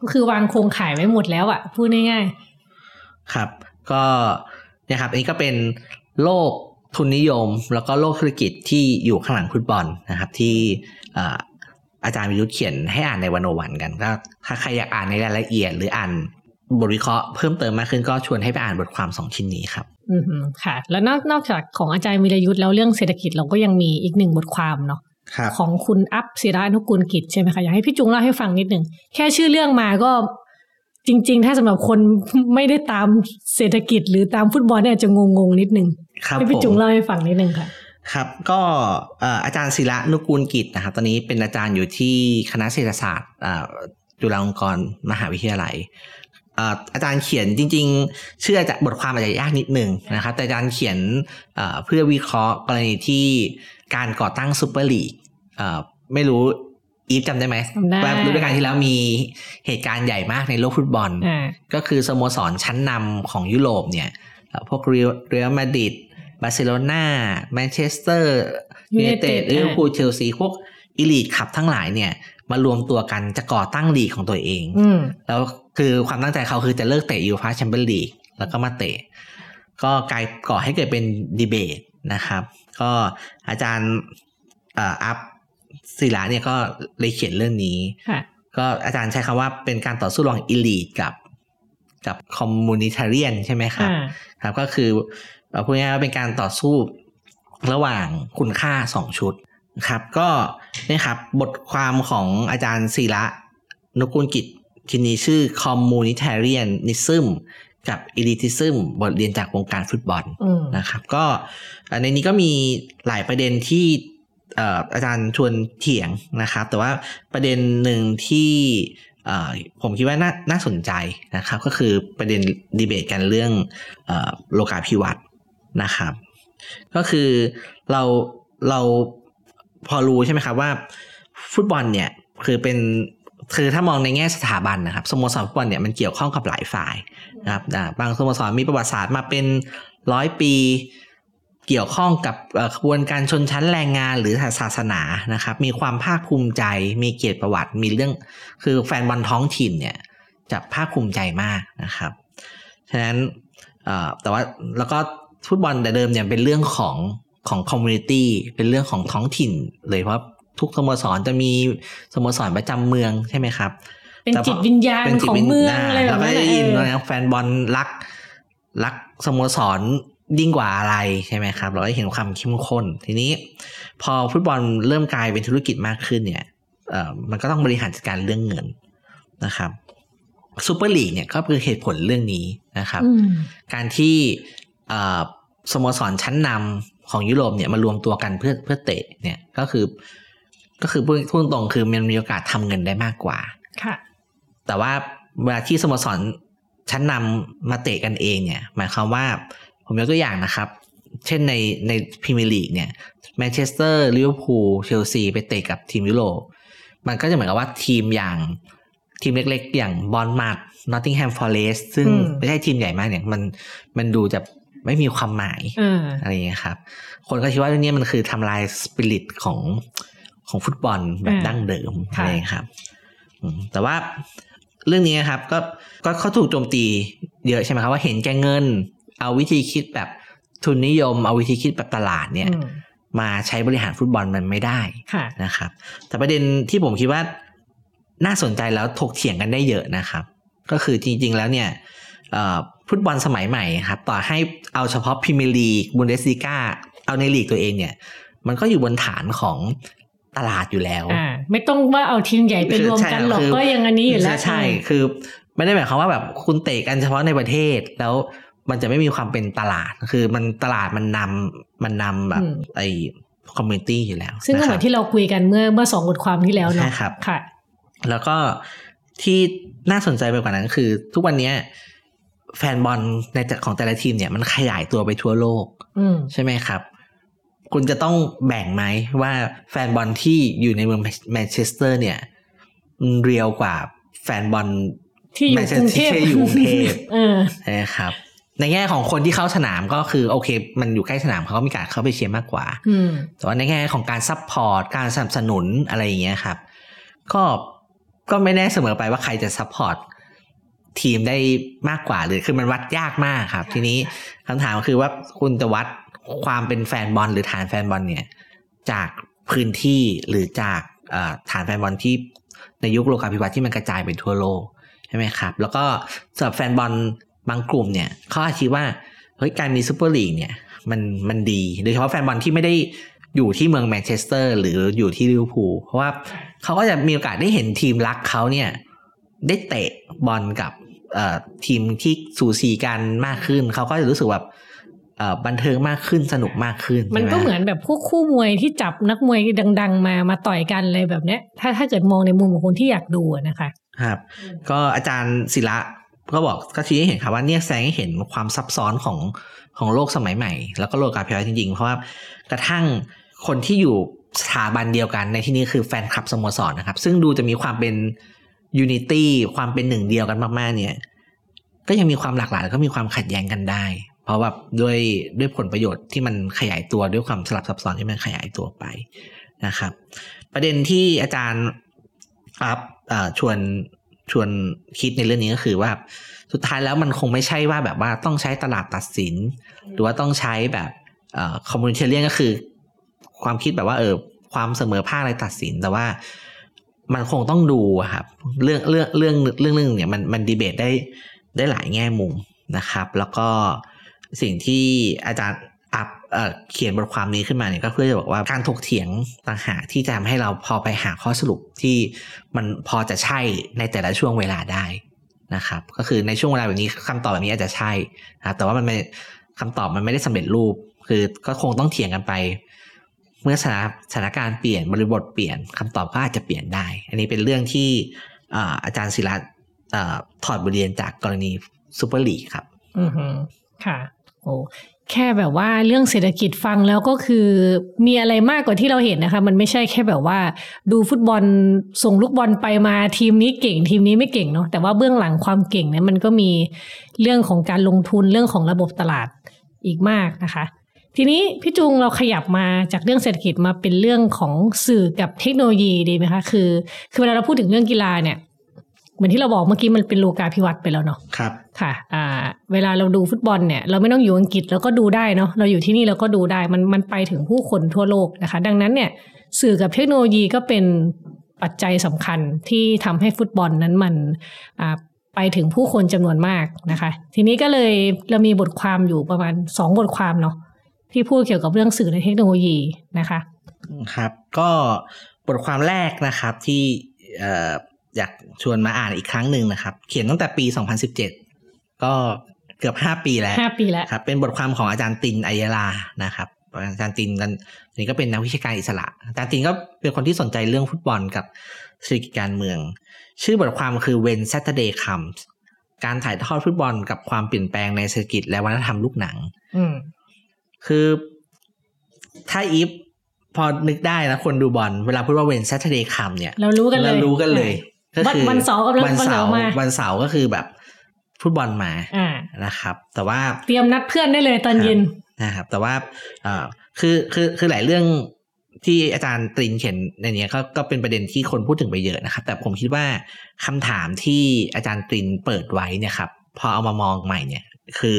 ก็คือวางโครงข่ายไว้หมดแล้วอะพูดง่ายครับ ก็เนี่ยครับอันนี้ก็เป็นโลก ทุนนิยม แล้วก็โลกธุรกิจที่อยู่ข้างหลังฟุตบอลนะครับ ที่เอ่ออาจารย์วิรุธเขียนให้อ่านในวันโอวันกันก็ถ้าใครอยากอ่านในรายละเอียดหรืออ่านบทวิเคราะห์เพิ่มเติมมากขึ้นก็ชวนให้ไปอ่านบทความสองชิ้นนี้ครับๆอืมค่ะ แล้วนอกนอกจากของอาจารย์วิรยุทธ์แล้วเรื่องเศรษฐกิจเราก็ยังมีอีกหนึ่งบทความเนาะครับของคุณอัพศิรานุกูลกิจใช่ไหมคะอยากให้พี่จุงเล่าให้ฟังนิดหนึ่งแค่ชื่อเรื่องมาก็ จริง ๆ ถ้าสำหรับคนไม่ได้ตามเศรษฐกิจหรือตามฟุตบอลเนี่ยอาจจะงงๆนิดนึงครับให้ผพี่จุงมเล่าให้ฟังนิดนึงค่ะครับก็อาจารย์ศิระนุกูลกิจนะครับตอนนี้เป็นอาจารย์อยู่ที่คณะเศรษฐศาสตร์จุฬาลงกรณ์มหาวิทยาลัยอาจารย์เขียนจริง ๆ เชื่อจะบทความอาจจะยากนิดหนึ่งนะครับแต่อาจารย์เขียนเพื่อวิเคราะห์กรณีที่การก่อตั้งซูเปอร์ลีกไม่รู้ อีฟจำได้ไหมว่าฤดูกาลที่แล้วมีเหตุการณ์ใหญ่มากในโลกฟุตบอล ก็คือสโมสรชั้นนำของยุโรปเนี่ย พวกเรอัลมาดริดบาร์เซโลนาแมนเชสเตอร์ยูไนเต็ดลิเวอร์พูลเชลซีพวก elite club ทั้งหลายเนี่ย มารวมตัวกันจะก่อตั้งลีกของตัวเองแล้วคือความตั้งใจเขาคือจะเลิกเตะยูฟาแชมเปี้ยนลีกแล้วก็มาเตะ ก็กลายก่อให้เกิดเป็นดีเบตนะครับ ก็อาจารย์อัพ ศิลาเนี่ยก็เลยเขียนเรื่องนี้ก็อาจารย์ใช้คำว่าเป็นการต่อสู้ระหว่างอีลีทกับ กับคอมมูนิเทเรียนใช่ไหมครับครับ ก็คือพูดง่ายๆว่าเป็นการต่อสู้ระหว่างคุณค่าสองชุดครับ ก็นี่ครับบทความของอาจารย์ศิระนุกุลกิจทีนี้ชื่อ Communitarianism กับ Elitism บทเรียนจากวงการฟุตบอลนะครับ ก็ในนี้ก็มีหลายประเด็นที่ อาจารย์ชวนเถียงนะครับ แต่ว่าประเด็นหนึ่งที่ผมคิดว่าน่านาสนใจนะครับ ก็คือประเด็นดีเบตกันเรื่องโลกาภิวัตน์นะครับ ก็คือเราเราพอรู้ใช่ไหมครับว่าฟุตบอลเนี่ยคือเป็นคือถ้ามองในแง่สถาบันนะครับสโมสรฟุตบอลเนี่ยมันเกี่ยวข้องกับหลายฝ่ายนะครับบางสโมสรมีประวัติศาสตร์มาเป็นร้อยปี เกี่ยวข้องกับขบวนการชนชั้นแรงงานหรือศาสนานะครับ มีความภาคภูมิใจ มีเกียรติประวัติ มีเรื่องคือแฟนบอลท้องถิ่นเนี่ยจะภาคภูมิใจมากนะครับ ฉะนั้นแต่ว่าแล้วก็ฟุตบอลแต่เดิมเนี่ยเป็นเรื่องของของ community เป็นเรื่องของท้องถิ่นเลยเพราะทุกสโมสรจะมีสโมสรประจำเมืองใช่ไหมครับ เป็นจิตวิญญาณของเมืองอะไรแบบนั้นได้ยินนะแฟนบอลรักรักสโมสร ยิ่งกว่าอะไรใช่ไหมครับ เราได้เห็นความเข้มข้น ทีนี้ พอฟุตบอลเริ่มกลายเป็นธุรกิจมากขึ้นเนี่ยเอ่อมันก็ต้องบริหารจัดการเรื่องเงินนะครับซูเปอร์ลีกเนี่ยก็คือเหตุผลเรื่องนี้นะครับ การที่สโมสรชั้นนำของยุโรปเนี่ยมารวมตัวกันเพื่อเพื่อเตะเนี่ยก็คือ ก็คือพูดตรงคือมันมีโอกาสทำเงินได้มากกว่าค่ะ แต่ว่าเวลาที่สโมสรชั้นนำมาเตะกันเองเนี่ย หมายความว่า ผมยกตัวอย่างนะครับ เช่นในในพรีเมียร์ลีกเนี่ยแมนเชสเตอร์ลิเวอร์พูลเชลซีไปเตะกับทีมยุโรปมันก็จะเหมือนกับว่าทีมอย่างทีมเล็กๆ อย่างบอลมาร์กนอตติงแฮมฟอร์เรสซึ่งไม่ใช่ทีมใหญ่มากเนี่ยมันมันดูจะไม่มีความหมายอะไรอย่างเงี้ยครับ คนก็คิดว่าเรื่องนี้มันคือทำลายสปิริตของของฟุตบอลแบบดั้งเดิมอะไรครับแต่ว่าเรื่องนี้ครับ ก็ก็เขาถูกโจมตีเยอะใช่ไหมครับว่าเห็นแก่เงิน เอาวิธีคิดแบบทุนนิยม เอาวิธีคิดแบบตลาดเนี่ยมาใช้บริหารฟุตบอลมันไม่ได้นะครับ แต่ประเด็นที่ผมคิดว่าน่าสนใจแล้วถกเถียงกันได้เยอะนะครับ ก็คือจริง ๆ แล้วเนี่ยฟุตบอลสมัยใหม่ครับ ต่อให้เอาเฉพาะพรีเมียร์ลีกบุนเดสลีกาเอาในลีกตัวเองเนี่ย มันก็อยู่บนฐานของตลาดอยู่แล้วอ่าไม่ต้องว่าเอาทีมใหญ่ไปรวมกันหรอกก็ยังอันนี้อยู่แล้วใช่คือไม่ได้หมายความว่าแบบคุณเตะกันเฉพาะในประเทศแล้ว มันจะไม่มีความเป็นตลาด คือมันตลาดมันนำมันนำแบบไอ้ community อยู่แล้ว ซึ่งก็เหมือนที่เราคุยกันเมื่อเมื่อสองบทความที่แล้วเนาะใช่ครับค่ะ แล้วก็ที่น่าสนใจไปกว่านั้นคือ ทุกวันนี้แฟนบอลในของแต่ละทีมเนี่ยมันขยายตัวไปทั่วโลกใช่ไหมครับ คุณจะต้องแบ่งไหมว่าแฟนบอลที่อยู่ในเมืองแมนเชสเตอร์ เนี่ยเรียกว่าแฟนบอลที่อยู่กรุงเทพอยู่กรุงเทพนะครับ ในแง่ของคนที่เข้าสนามก็คือโอเค มันอยู่ใกล้สนามเขาก็มีการเข้าไปเชียร์มากกว่าแต่ว่าในแง่ของการ support การสนับสนุนอะไรอย่างเงี้ยครับ ก็ก็ไม่แน่เสมอไปว่าใครจะ support ทีมได้มากกว่าหรือคือมันวัดยากมากครับ ทีนี้คำถามคือว่าคุณจะวัดความเป็นแฟนบอลหรือฐานแฟนบอลเนี่ย จากพื้นที่หรือจากฐานแฟนบอลที่ในยุคโลกาภิวัตน์ที่มันกระจายไปทั่วโลกใช่ไหมครับ แล้วก็สำหรับแฟนบอล บางกลุ่มเนี่ยเขาอาจคิดว่าเฮ้ยการมีซูเปอร์ลีกเนี่ยมันมันดี โดยเฉพาะแฟนบอลที่ไม่ได้อยู่ที่เมืองแมนเชสเตอร์ หรืออยู่ที่ลิเวอร์พูลเพราะว่าเขาก็จะมีโอกาสได้เห็นทีมรักเขาเนี่ยได้เตะบอลกับทีมที่สูสีกันมากขึ้น เขาก็จะรู้สึกแบบบันเทิงมากขึ้นสนุกมากขึ้น มันก็เหมือนแบบพวกคู่มวยที่จับนักมวยดัง ๆ มามาต่อยกันเลยแบบเนี้ย ถ้าถ้าเกิดมองในมุมของคนที่อยากดูนะคะ ครับ ก็อาจารย์ศิระ ก็บอกก็ชี้ให้เห็นครับว่าเนี่ยแสดงให้เห็นความซับซ้อนของของโลกสมัยใหม่ แล้วก็โลกาภิวัตน์จริง ๆ เพราะว่ากระทั่งคนที่อยู่สถาบันเดียวกันในที่นี้คือแฟนคลับสโมสรนะครับ ซึ่งดูจะมีความเป็น unity ความเป็นหนึ่งเดียวกันมากๆ เนี่ย ก็ยังมีความหลากหลายแล้วก็มีความขัดแย้งกันได้ เพราะว่าด้วยด้วยผลประโยชน์ที่มันขยายตัวด้วยความสลับซับซ้อนที่มันขยายตัวไปนะครับ ประเด็นที่อาจารย์อัพชวน ชวนคิดในเรื่องนี้ก็คือว่า สุดท้ายแล้วมันคงไม่ใช่ว่าแบบว่าต้องใช้ตลาดตัดสิน หรือว่าต้องใช้แบบคอมมูนิเทเรียนก็คือ ความคิดแบบว่าเออความเสมอภาคอะไรตัดสินแต่ว่ามันคงต้องดูครับ เรื่องเรื่องเรื่องเรื่องเรื่งเนี่ยมันมันดีเบตได้ได้หลายแง่มุมนะครับ แล้วก็สิ่งที่อาจารย์ เขียนบทความนี้ขึ้นมาเนี่ยก็เพื่อจะบอกว่าการถกเถียงต่างหากที่จะทำให้เราพอไปหาข้อสรุปที่มันพอจะใช่ในแต่ละช่วงเวลาได้นะครับ ก็คือในช่วงเวลาแบบนี้คำตอบแบบนี้อาจจะใช่นะแต่ว่ามันไม่คำตอบมันไม่ได้สำเร็จรูป คือก็คงต้องเถียงกันไป เมื่อสถานสถานการณ์เปลี่ยนบริบทเปลี่ยนคำตอบก็อาจจะเปลี่ยนได้ อันนี้เป็นเรื่องที่อาจารย์ศิรัตถอดบทเรียนจากกรณีซูเปอร์ลีกครับ อือค่ะ โอ้ แค่แบบว่าเรื่องเศรษฐกิจฟังแล้วก็คือมีอะไรมากกว่าที่เราเห็นนะคะ มันไม่ใช่แค่แบบว่า ดูฟุตบอลส่งลูกบอลไปมาทีมนี้เก่ง ทีมนี้ไม่เก่งเนาะแต่ว่าเบื้องหลังความเก่งเนี่ยมันก็มีเรื่องของการลงทุนเรื่องของระบบตลาดอีกมากนะคะ ทีนี้พี่จุงเราขยับมาจากเรื่องเศรษฐกิจมาเป็นเรื่องของสื่อกับเทคโนโลยีดีไหมคะคือ คือเวลาเราพูดถึงเรื่องกีฬาเนี่ย เหมือนที่เราบอกเมื่อกี้มันเป็นโลกาภิวัตน์ไปแล้วเนาะครับค่ะ อ่า เวลาเราดูฟุตบอลเนี่ย เราไม่ต้องอยู่อังกฤษเราก็ดูได้เนาะเราอยู่ที่นี่เราก็ดูได้มันมันไปถึงผู้คนทั่วโลกนะคะ ดังนั้นเนี่ย สื่อกับเทคโนโลยีก็เป็นปัจจัยสำคัญที่ทำให้ฟุตบอลนั้นมันอ่าไปถึงผู้คนจำนวนมากนะคะ ทีนี้ก็เลยเรามีบทความอยู่ประมาณสองบทความเนาะที่พูดเกี่ยวกับเรื่องสื่อและเทคโนโลยีนะคะ ครับ ก็บทความแรกนะครับที่ อยากชวนมาอ่านอีกครั้งหนึ่งนะครับ เขียนตั้งแต่ปี 2017 ก็เกือบ 5 ปีแล้ว5ปีแล้วครับ เป็นบทความของอาจารย์ตินอัยลานะครับ อาจารย์ตินกันนี่ก็เป็นนักวิชาการอิสระ อาจารย์ตินก็เป็นคนที่สนใจเรื่องฟุตบอลกับเศรษฐกิจการเมือง ชื่อบทความคือ When Saturday Comes การถ่ายทอดฟุตบอลกับความเปลี่ยนแปลงในเศรษฐกิจและวัฒนธรรมลูกหนังอืมคือถ้าอีฟพอนึกได้นะคนดูบอลเวลาพูดว่า When Saturday Comes เนี่ย เรารู้กันเลยเรารู้กันเลย ก็คือวันเสาร์กับวันเสาร์มาวันเสาร์ก็คือแบบฟุตบอลมาอ่านะครับ แต่ว่าเตรียมนัดเพื่อนได้เลยตอนเย็นนะครับ แต่ว่าเอ่อคือคือคือหลายเรื่องที่อาจารย์ตรินเขียนในนี้ก็ก็เป็นประเด็นที่คนพูดถึงไปเยอะนะครับ แต่ผมคิดว่าคำถามที่อาจารย์ตรินเปิดไว้เนี่ยครับพอเอามามองใหม่เนี่ย คือ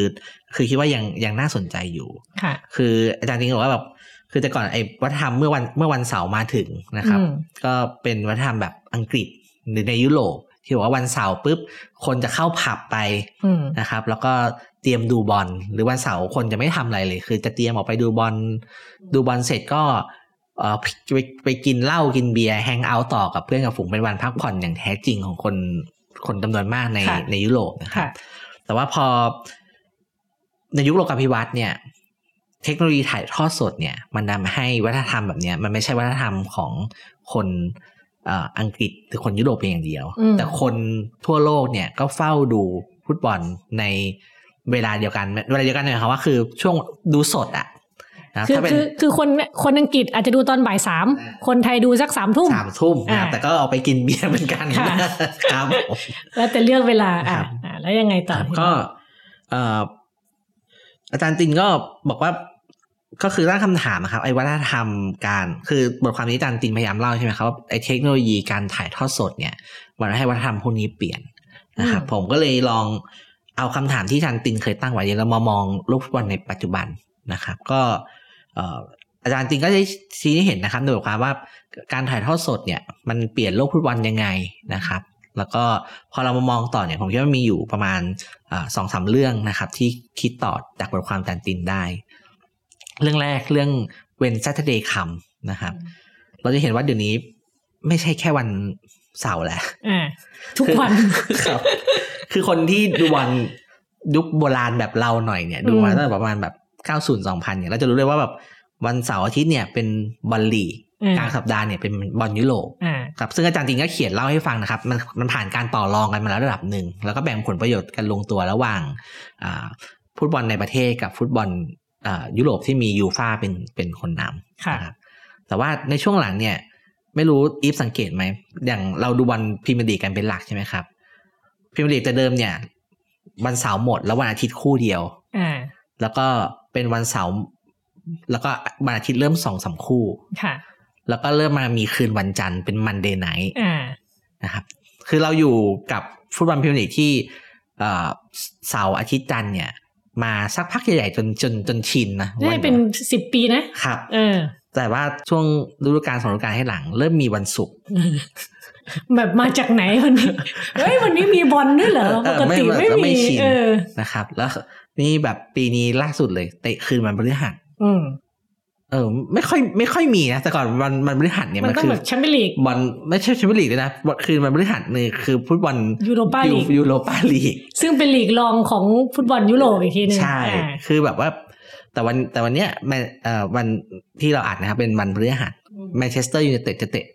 คือคิดว่ายังยังน่าสนใจอยู่ค่ะ คืออาจารย์ตรินบอกว่าแบบคือแต่ก่อนไอ้วัฒนธรรมเมื่อวันเมื่อวันเสาร์มาถึงนะครับ ก็เป็นวัฒนธรรมแบบอังกฤษ หรือในยุโรปที่บอกว่าวันเสาร์ปุ๊บคนจะเข้าผับไปนะครับ แล้วก็เตรียมดูบอลหรือวันเสาร์คนจะไม่ทำอะไรเลย คือจะเตรียมออกไปดูบอลดูบอลเสร็จก็เออไปไปกินเหล้ากินเบียร์แฮงเอาท์ต่อกับเพื่อนกับฝูงเป็นวันพักผ่อนอย่างแท้จริงของคนคนจำนวนมากในในยุโรปนะครับแต่ว่าพอในยุคโลกาภิวัตน์เนี่ย เทคโนโลยีถ่ายทอดสดเนี่ย มันทาให้วัฒนธรรมแบบเนี้ย มันไม่ใช่วัฒนธรรมของคน อังกฤษหรือคนยุโรปเพียงอย่างเดียว แต่คนทั่วโลกเนี่ยก็เฝ้าดูฟุตบอลในเวลาเดียวกัน เวลาเดียวกันเนี่ยครับว่าคือช่วงดูสดอะคือคือคือคนคนอังกฤษอาจจะดูตอนบ่ายสามคนไทยดูสักสามทุ่มสามทุ่มแต่ก็เอาไปกินเบียร์เหมือนกันครับแล้วแต่เลือกเวลาอ่าแล้วยังไงต่อก็อาจารย์ตินก็บอกว่า ก็คือตั้งคำถามนะครับไอ้วัฒนธรรมการคือบทความนี้อาจารย์ตินพยายามเล่าใช่ไหมครับว่าไอ้เทคโนโลยีการถ่ายทอดสดเนี่ยมันทำให้วัฒนธรรมพวกนี้เปลี่ยนนะครับผมก็เลยลองเอาคำถามที่อาจารย์ตินเคยตั้งไว้แล้วมามองโลกฟุตบอลในปัจจุบันนะครับ ก็อาจารย์ตินก็ได้ชี้ให้เห็นนะครับโดยความว่าการถ่ายทอดสดเนี่ยมันเปลี่ยนโลกฟุตบอลยังไงนะครับ แล้วก็พอเรามามองต่อเนี่ยผมคิดว่ามีอยู่ประมาณสองสามเรื่องนะครับ ที่คิดต่อจากบทความอาจารย์ตินได้ เรื่องแรกเรื่อง When Saturday Comesนะครับ เราจะเห็นว่าเดี๋ยวนี้ไม่ใช่แค่วันเสาร์แหละทุกวันครับ คือคนที่ดูวันยุคโบราณแบบเราหน่อยเนี่ย ดูมาตั้งแต่ประมาณแบบ90 2000เนี่ยเราจะรู้เลยว่าแบบวันเสาร์อาทิตย์เนี่ยเป็นบอลลีกอืมกลางสัปดาห์เนี่ยเป็นบอลยุโรปอ่าครับซึ่งอาจารย์จริงก็เขียนเล่าให้ฟังนะครับ มันมันผ่านการต่อรองกันมาแล้วระดับหนึ่ง แล้วก็แบ่งผลประโยชน์กันลงตัวระหว่างอ่าฟุตบอลในประเทศกับฟุตบอลอ่า ยุโรปที่มียูฟ่าเป็นเป็นคนนำค่ะนะครับแต่ว่าในช่วงหลังเนี่ย ไม่รู้อีฟสังเกตไหม อย่างเราดูบอลพรีเมียร์ลีกกันเป็นหลักใช่ไหมครับพรีเมียร์ลีกแต่เดิมเนี่ย วันเสาร์หมดแล้ววันอาทิตย์คู่เดียวอ่าแล้วก็เป็นวันเสาร์แล้วก็วันอาทิตย์เริ่มสองสามคู่ค่ะ แล้วก็เริ่มมามีคืนวันจันทร์เป็น Monday Night อ่านะครับ คือเราอยู่กับฟุตบอลพรีเมียร์ลีกที่เอ่อเสาร์อาทิตย์จันทร์เนี่ย มาสักพักใหญ่ๆจนจนจนชินนะได้เป็นสิบปีนะครับ เออ แต่ว่าช่วงฤดูกาลสองฤดูกาลให้หลัง เริ่มมีวันศุกร์แบบมาจากไหนวันนี้เฮ้ยวันนี้มีบอลด้วยเหรอเอปอกติไม่ไม่ไม่มีชินเออนะครับ แล้วนี่แบบปีนี้ล่าสุดเลย เตะคืนวันพฤหัสอืม เออ ไม่ค่อยไม่ค่อยมีนะแต่ก่อนวันวันพฤหัสเนี่ยมันมันต้องคือแบบแชมเปี้ยนลีกบอลไม่ใช่แชมเปี้ยนลีกเลยนะบอลคืนวันพฤหัสนี่คือฟุตบอล Europa League ยูโรปาลีกซึ่งเป็นลีกรองของฟุตบอลยุโรปอีกทีหนึงใช่อ่าคือแบบว่า แต่วันแต่วันเนี้ยแมนเอ่อวันที่เราอัดนะครับเป็นวันพฤหัสแมนเชสเตอร์ยูไนเต็ดจะเตะ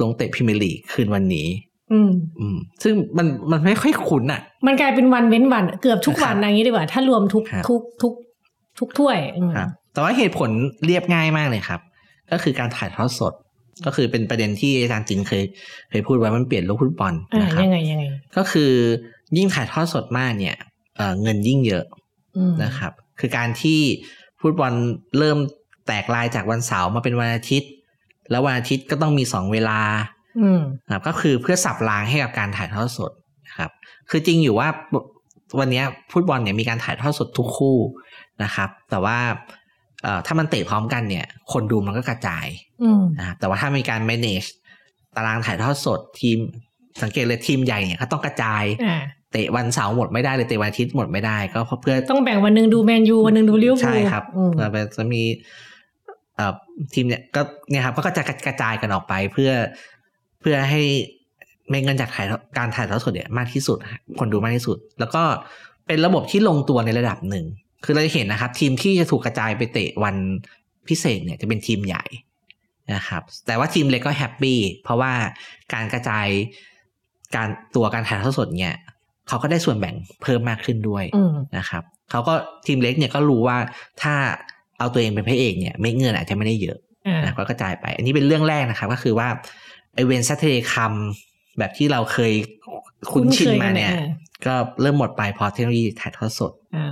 ลงเตะพรีเมียร์ลีกคืนวันนี้ อืมอืมซึ่งมันมันไม่ค่อยคุ้นอะ มันกลายเป็นวันเว้นวัน เกือบทุกวันครับอย่างนี้ดีกว่า ถ้ารวมทุกครับทุกทุกทุกถ้วยอืมครับ แต่ว่าเหตุผลเรียบง่ายมากเลยครับ ก็คือการถ่ายทอดสด ก็คือเป็นประเด็นที่อาจารย์จินเคย เคยพูดไว้มันเปลี่ยนโลกฟุตบอลอ่านะครับยังไงยังไง ก็คือยิ่งถ่ายทอดสดมากเนี่ยเอ่อเงินยิ่งเยอะอืมนะครับ คือการที่ฟุตบอลเริ่มแตกลายจากวันเสาร์มาเป็นวันอาทิตย์ แล้ววันอาทิตย์ก็ต้องมีสองเวลาอืมนะครับก็คือเพื่อสับรางให้กับการถ่ายทอดสดนะครับ คือจริงอยู่ว่าวันเนี้ยฟุตบอลเนี่ยมีการถ่ายทอดสดทุกคู่นะครับ แต่ว่าเอ่อ ถ้ามันเตะพร้อมกันเนี่ย คนดูมันก็กระจายอืมนะครับแต่ว่าถ้ามีการ manage ตารางถ่ายทอดสดทีมสังเกตเลยทีมใหญ่เนี่ยเขาต้องกระจายอ่าเตะวันเสาร์หมดไม่ได้เลยเตะวันอาทิตย์หมดไม่ได้ ก็เพื่อต้องแบ่งวันหนึ่งดูแมนยูวันหนึ่งดูลิเวอร์พูลใช่ครับอืมแล้วจะมีเอ่อทีมเนี่ยก็เนี่ยครับก็จะกระจายกันออกไปเพื่อเพื่อให้เม็ดเงินจากถ่ายการถ่ายทอดสดเนี่ยมากที่สุดฮะคนดูมากที่สุด แล้วก็เป็นระบบที่ลงตัวในระดับหนึ่ง คือเราจะเห็นนะครับ ทีมที่จะถูกกระจายไปเตะวันพิเศษเนี่ยจะเป็นทีมใหญ่นะครับแต่ว่าทีมเล็กก็แฮปปี้เพราะว่าการกระจายการตัวการถ่ายทอดสดเนี่ยเขาก็ได้ส่วนแบ่งเพิ่มมากขึ้นด้วยอืมนะครับเขาก็ทีมเล็กเนี่ยก็รู้ว่าถ้าเอาตัวเองเป็นพระเอกเนี่ยเม็ดเงินอาจจะไม่ได้เยอะอ่านะก็กระจายไป อันนี้เป็นเรื่องแรกนะครับ ก็คือว่าไอ When Saturday Comes แบบที่เราเคยคุ้นชินมาเนี่ย ก็เริ่มหมดไปเพราะเทคโนโลยีถ่ายทอดสดอ่า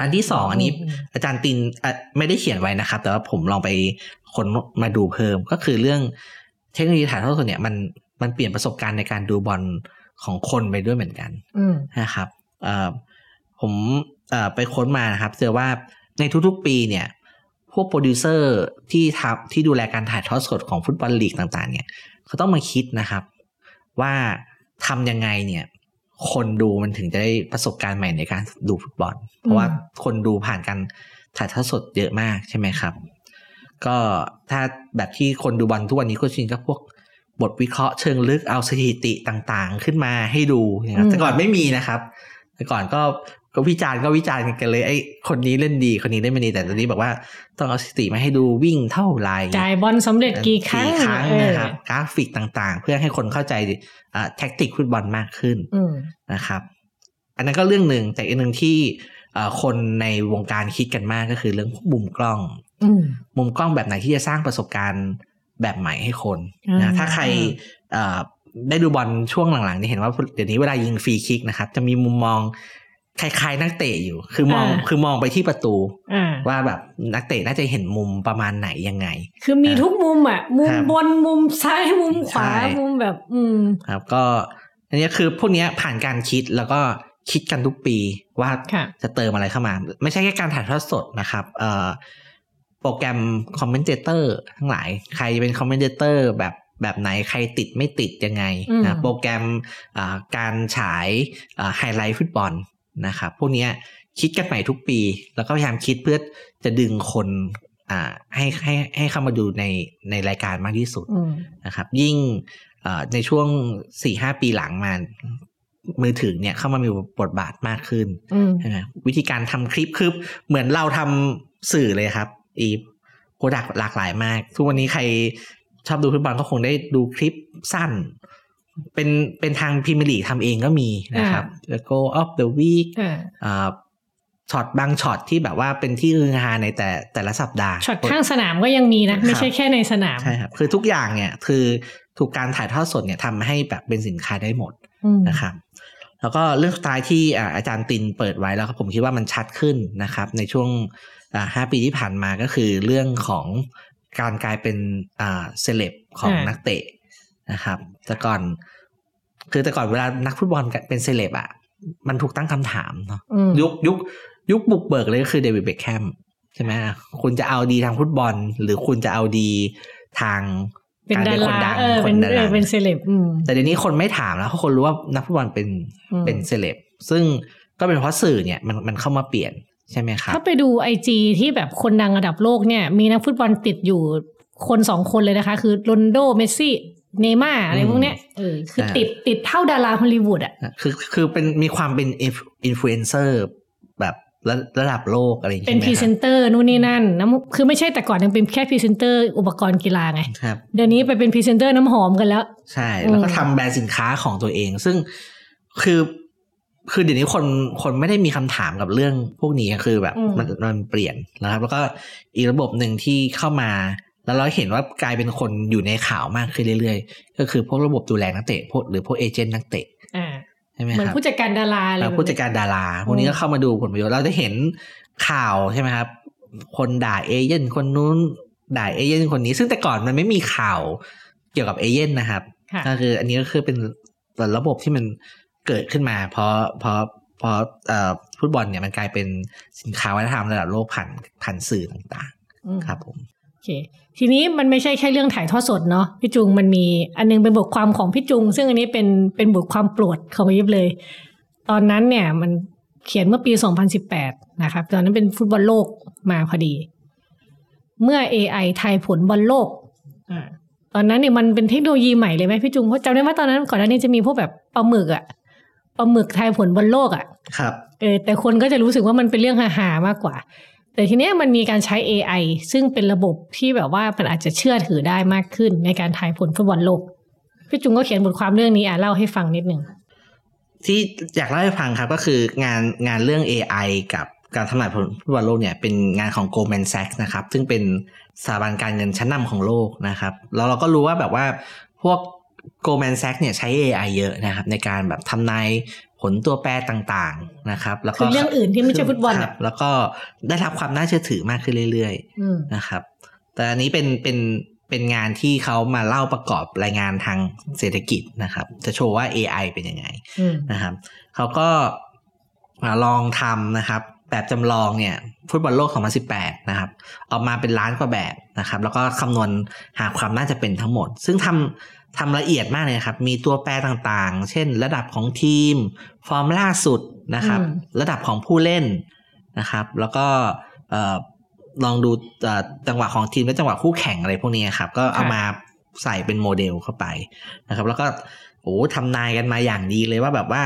อันที่สองอันนี้อืมอาจารย์ตินอะไม่ได้เขียนไว้นะครับ แต่ว่าผมลองไปค้นมาดูเพิ่มก็คือเรื่องเทคโนโลยีถ่ายทอดสดเนี่ยมันมันเปลี่ยนประสบการณ์ในการดูบอลของคนไปด้วยเหมือนกันอืมนะครับเอ่อผมเอ่อไปค้นมานะครับเจอว่าในทุกๆปีเนี่ย พวกโปรดิวเซอร์ที่ทำที่ดูแลการถ่ายทอดสดของฟุตบอลลีกต่าง ๆ เนี่ย เขาต้องมาคิดนะครับ ว่าทำยังไงเนี่ย คนดูมันถึงจะได้ประสบการณ์ใหม่ในการดูฟุตบอล เพราะว่าคนดูผ่านการถ่ายทอดสดเยอะมากใช่ไหมครับ ก็ถ้าแบบที่คนดูบอลทุกวันนี้ก็ชินก็พวกบทวิเคราะห์เชิงลึกเอาสถิติต่างๆ ขึ้นมาให้ดูนะครับแต่ก่อนไม่มีนะครับ แต่ก่อนก็ ก็วิจารณ์ก็วิจารณ์กันเลยไอ้คนนี้เล่นดีคนนี้เล่นไม่ดีแต่ตอนนี้บอกว่าต้องเอาสถิติมาให้ดูวิ่งเท่าไหร่จ่ายบอลสำเร็จกี่ครั้งครั้งเออนะครับกราฟิกต่างๆ เพื่อให้คนเข้าใจอ่าแท็กติกฟุตบอลมากขึ้นอืมนะครับ อันนั้นก็เรื่องหนึ่งแต่อีกหนึ่งที่เอ่อคนในวงการคิดกันมากก็คือเรื่องมุมกล้องอืมมุมกล้องแบบไหนที่จะสร้างประสบการณ์แบบใหม่ให้คนอ่านะถ้าใครเอ่อได้ดูบอลช่วงหลังๆนี่เห็นว่าเดี๋ยวนี้เวลายิงฟรีคิกนะครับ จะมีมุมมอง คล้ายๆ นักเตะอยู่ คือมองคือมองไปที่ประตูอ่าว่าแบบนักเตะน่าจะเห็นมุมประมาณไหนยังไง คือมีทุกมุมอะ มุมครับบนมุมซ้ายมุมขวาใช่มุมแบบ อืมครับ ก็ อันนี้คือพวกเนี้ยผ่านการคิดแล้วก็คิดกันทุกปีว่าค่ะจะเติมอะไรเข้ามา ไม่ใช่แค่การถ่ายทอดสดนะครับ เอ่อโปรแกรมcommentator ทั้งหลาย ใครเป็น commentator แบบแบบไหนใครติดไม่ติดยังไงอืมนะโปรแกรมอ่าการฉายไฮไลท์ฟุตบอล นะครับ พวกเนี้ยคิดกันใหม่ทุกปี แล้วก็พยายามคิดเพื่อจะดึงคนอ่าให้ให้ให้เข้ามาดูในในรายการมากที่สุดอืมนะครับ ยิ่งเอ่อในช่วงสี่ห้าปีหลังมามือถือเนี่ยเข้ามามีบทบาทมากขึ้นอืมใช่ไหมวิธีการทำคลิปคือเหมือนเราทำสื่อเลยครับ อี product หลากหลายมาก ทุกวันนี้ใครชอบดูฟุตบอลก็คงได้ดูคลิปสั้น เป็นเป็นทางพรีเมียร์ลีกทำเองก็มีนะครับ The Goal of the Week อ่าอ่าช็อตบางช็อตที่แบบว่าเป็นที่ฮือฮาในแต่แต่ละสัปดาห์ช็อตข้างสนามก็ยังมีนะ ไม่ใช่แค่ในสนามใช่ครับคือทุกอย่างเนี่ย คือถูกการถ่ายทอดสดเนี่ยทำให้แบบเป็นสินค้าได้หมดอืมนะครับแล้วก็เรื่องสุดท้ายที่อ่าอาจารย์ตินเปิดไว้แล้วครับผมคิดว่ามันชัดขึ้นนะครับ ในช่วงอ่าห้าปีที่ผ่านมาก็คือเรื่องของการกลายเป็นอ่าเซเลบของอ่านันักเตะนะครับ แต่ก่อน คือแต่ก่อนเวลานักฟุตบอลเป็นเซเลบอะมันถูกตั้งคำถามเนาะอืมยุคยุคยุคบุกเบิกเลยก็คือเดวิดเบคแคมใช่ไหมคุณจะเอาดีทางฟุตบอล หรือคุณจะเอาดีทางเป็นการดาเป็นคนราดังเออคเป็นนดัเอองเป็นเซเลบอืมแต่เดี๋ยวนี้คนไม่ถามแล้วเพราะคนรู้ว่านักฟุตบอลเป็นอืมเป็นเซเลบซึ่งก็เป็นเพราะสื่อเนี่ยมันมันเข้ามาเปลี่ยนใช่ไหมครับถ้าไปดูไอจีที่แบบคนดังระดับโลกเนี่ย มีนักฟุตบอลติดอยู่คนสองคนเลยนะคะ คือโรนลโดเมสซี่ เนย์ม่าร์อะไรพวกเนี้ยเออคือติดติดเท่าดาราฮอลลีวูดอะคือคือเป็นมีความเป็นอินฟลูเอนเซอร์แบบระระดับโลกอะไรอย่างเป็เงี้นยพรีเซนเตอร์นู่นนี่นั่นน้ำคือไม่ใช่แต่ก่อนยังเป็นแค่พรีเซนเตอร์อุปกรณ์กีฬาไงครับเดี๋ยวนี้ไปเป็นพรีเซนเตอร์น้ำหอมกันแล้ว ใช่ แล้วก็อืมทำแบรนด์สินค้าของตัวเอง ซึ่งคือคือเดี๋ยวนี้คนคนไม่ได้มีคำถามกับเรื่องพวกนี้คือแบบมันมันเปลี่ยนนะครับ แล้วก็อีกระบบหนึ่งที่เข้ามา แล้วเราเห็นว่ากลายเป็นคนอยู่ในข่าวมากขึ้นเรื่อยๆ ก็คือพวกระบบดูแลนักเตะพวกหรือพวกเอเจนต์นักเตะอ่าใช่ไหมเหมือนครับผู้จัดการดาราอะไรแล้วแบบผู้จัดเนี้ยการดาราพวกนี้ก็เข้ามาดูผลประโยชน์เราจะเห็นข่าวใช่ไหมครับ คนด่าเอเย่นคนนู้นด่าเอเย่นคนนี้ ซึ่งแต่ก่อนมันไม่มีข่าวเกี่ยวกับเอเย่นนะครับค่ะก็คืออันนี้ก็คือเป็นระบบที่มันเกิดขึ้นมา เพราะเพราะเพราะเอ่อฟุตบอลเนี่ยมันกลายเป็นสินค้าวัฒนธรรมระดับโลกผ่านผ่านสื่อต่างอืมๆครับผมโอเคทีนี้มันไม่ใช่แค่เรื่องถ่ายทอดสดเนาะพี่จุงมันมีอันนึงเป็นบทความของพี่จุง ซึ่งอันนี้เป็นเป็นบทความโปรดของยิบเลย ตอนนั้นเนี่ยมันเขียนเมื่อปี 2018 นะครับ ตอนนั้นเป็นฟุตบอลโลกมาพอดี เมื่อ AI ทายผลบอลโลกอ่าตอนนั้นเนี่ยมันเป็นเทคโนโลยีใหม่เลยไหมพี่จุงเพราะจำได้ว่าตอนนั้นก่อนหน้านี้จะมีพวกแบบปลาหมึกอะปลาหมึกทายผลบอลโลกอะครับเออแต่คนก็จะรู้สึกว่ามันเป็นเรื่องฮาๆมากกว่า แต่ทีนี้มันมีการใช้ AI ซึ่งเป็นระบบที่แบบว่ามันอาจจะเชื่อถือได้มากขึ้นในการทายผลฟุตบอลโลก พี่จุงก็เขียนบทความเรื่องนี้อะเล่าให้ฟังนิดหนึ่งที่อยากเล่าให้ฟังครับก็คืองานงานเรื่อง AI กับการทำนายผลฟุตบอลโลกเนี่ยเป็นงานของ Goldman Sachs นะครับ ซึ่งเป็นสถาบันการเงินชั้นนำของโลกนะครับ แล้วเราก็รู้ว่าแบบว่าพวก Goldman Sachs เนี่ยใช้ AI เยอะนะครับในการแบบทำนาย ผลตัวแปรต่างๆนะครับ แล้วก็คือเรื่องอื่นที่ไม่ใช่ฟุตบอลคอะรับแล้วก็ได้รับความน่าเชื่อถือมากขึ้นเรื่อยอืมๆนะครับ แต่อันนี้เป็นเป็นเป็นงานที่เขามาเล่าประกอบรายงานทางเศรษฐกิจนะครับ จะโชว์ว่า AI เป็นยังไงอืมนะครับเขาก็อ่าลองทำนะครับ แบบจำลองเนี่ยฟุตบอลโลก 2018 นะครับ ออกมาเป็นล้านกว่าแบบนะครับ แล้วก็คำนวณหาความน่าจะเป็นทั้งหมด ซึ่งทำ ทำละเอียดมากเลยครับ มีตัวแปรต่างๆ เช่น ระดับของทีม ฟอร์มล่าสุดนะครับอืมระดับของผู้เล่นนะครับ แล้วก็เอ่อลองดูเอ่อจังหวะของทีมและจังหวะคู่แข่งอะไรพวกนี้ครับ ก็เอามาใส่เป็นโมเดลเข้าไปนะครับ แล้วก็โอ้ทำนายกันมาอย่างดีเลยว่าแบบว่า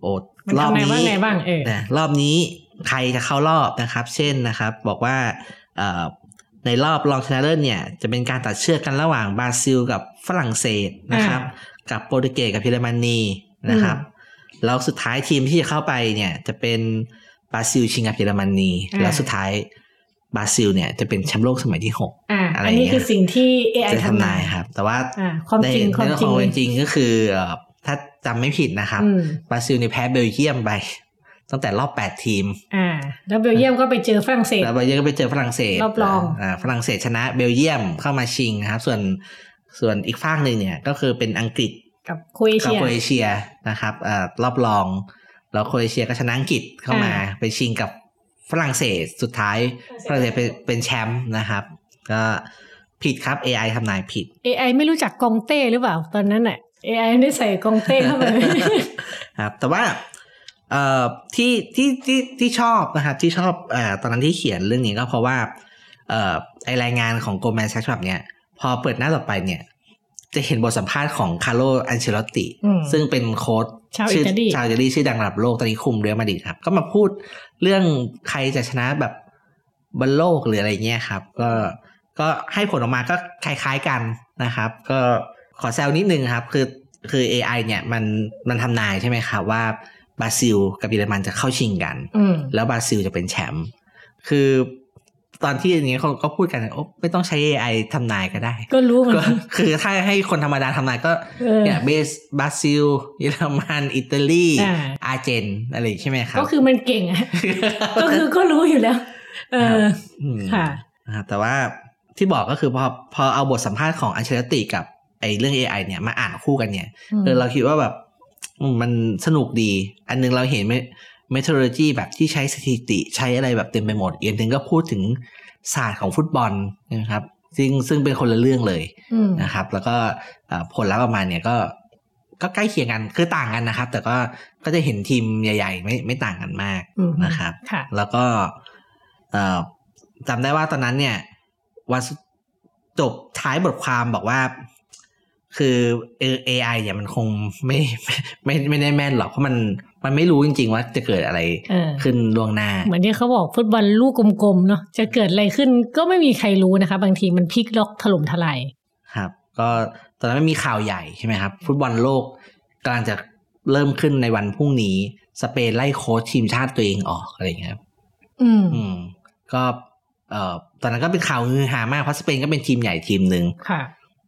โอ้มันรอบทำไงนี้บ้างไงบ้างเออนะรอบนี้ใครจะเข้ารอบนะครับ เช่นนะครับ บอกว่าเอ่อ ในรอบรองชนะเลิศเนี่ยจะเป็นการตัดเชือกกันระหว่างบราซิล กับฝรั่งเศสนะครับ กับโปรตุเกสกับเยอรมนีนะครับแล้วสุดท้ายทีมที่จะเข้าไปเนี่ยจะเป็นบราซิลชิงกับเยอรมนีอ่าแล้วสุดท้ายบราซิลเนี่ยจะเป็นแชมป์โลกสมัยที่หกอ่าอะไรอันนี้เงี้ยคือสิ่งที่ AI จะทำทำนานายยครับ แต่ว่าอ่าความจริงในความเรื่องจริขงองเลยจริงก็คือเอ่อถ้าจำไม่ผิดนะครับอืมบราซิลในแพ้เบลเยียมไป ตั้งแต่รอบ 8 ทีม อ่า แล้วเบลเยียมก็ไปเจอฝรั่งเศส แล้วเบลเยียมก็ไปเจอฝรั่งเศส รอบรอง อ่า ฝรั่งเศสชนะเบลเยียมเข้ามาชิงนะครับ ส่วน ส่วนอีกฝั่งหนึ่งเนี่ยก็คือเป็นอังกฤษกับโครเอกับเชียโครเอเชียนะครับ อ่า รอบรอง แล้วโครเอเชียก็ชนะอังกฤษเข้ามาอ่าไปชิงกับฝรั่งเศส สุดท้ายฝรั่งเศสเป็นเป็นแชมป์นะครับ ก็ผิดครับ AI ทำนายผิด AI ไม่รู้จักกองเต้หรือเปล่าตอนนั้นอะ AI ไม่ได้ใส่กองเต้เข้าไปครับ แต่ว่า เอ่อที่ที่ที่ที่ชอบนะครับที่ชอบเอ่อตอนนั้นที่เขียนเรื่องนี้ก็เพราะว่าเอ่อไอรายงานของ Goldman Sachs แบบเนี้ยพอเปิดหน้าต่อไปเนี่ย จะเห็นบทสัมภาษณ์ของคาร์โลอันเชลอตติอืมซึ่งเป็นโค้ชชาวอิตาลีชาวอิตาลีชื่อดังระดับโลกตอนนี้คุมเรอัลมาดริดครับ ก็มาพูดเรื่องใครจะชนะแบบบอลโลกหรืออะไรเงี้ยครับ ก็ก็ให้ผลออกมาก็คล้ายๆกันนะครับ ก็ขอแซวนิดนึงครับ คือคือ AI เนี่ยมันมันทำนายใช่ไหมครับว่า บราซิลกับเยอรมันจะเข้าชิงกันอืมแล้วบราซิลจะเป็นแชมป์คือตอนที่อย่างนี้เขาก็พูดกันโอ้ไม่ต้องใช้ AI ทำนายก็ได้ ก็รู้เหมือนก็กันคือถ้าให้คนธรรมดาทำนายก็เออเนี่ยเบสบราซิลเยอรมัน อิตาลีอ่าอาร์เจนอะไรใช่ไหมครับ ก็คือมันเก่งอะก็คือก็รู้อยู่แล้ว เออมค่ะนะครับแต่ว่าที่บอกก็คือพอพอเอาบทสัมภาษณ์ของอันเชลอตติกับไอ้เรื่อง AI เนี่ยมาอ่านคู่กันเนี่ยอืมเออเราคิดว่าแบบอื มมันสนุกดี อันหนึงเราเห็นเมทร o โลจีแบบที่ใช้สถิติใช้อะไรแบบเต็มไปหมดอีกอันหนึ่งก็พูดถึงศาสตร์ของฟุตบอลนะครับ ซึ่งซึ่งเป็นคนละเรื่องเลยอืมนะครับ แล้วก็เอ่อผลลัพธ์ออกมาเนี่ยก็ก็ใกล้เคียงกันคือต่างกันนะครับ แต่ก็ก็จะเห็นทีมใหญ่ ๆ ไม่ไม่ต่างกันมากอืมนะครับค่ะแล้วก็เอ่อจำได้ว่าตอนนั้นเนี่ยวันสุดจบท้ายบทความบอกว่า คือเอ AI เนี่ยมันคงไม่ไม่ไม่ไม่ได้แม่นหรอกเพราะมันมันไม่รู้จริง ๆ ว่าจะเกิดอะไรเออขึ้นล่วงหน้า เหมือนที่เขาบอกฟุตบอลลูกกลมๆเนาะจะเกิดอะไรขึ้นก็ไม่มีใครรู้นะคะ บางทีมันพลิกล็อกถล่มทลายครับ ก็ตอนนั้นมันมีข่าวใหญ่ใช่ไหมครับ ฟุตบอลโลกกำลังจะเริ่มขึ้นในวันพรุ่งนี้ สเปนไล่โค้ชทีมชาติตัวเองออกอะไรอย่างเงี้ยครับ อืมอืมก็เอ่อตอนนั้นก็เป็นข่าวฮือฮามากเพราะสเปนก็เป็นทีมใหญ่ทีมหนึ่งค่ะ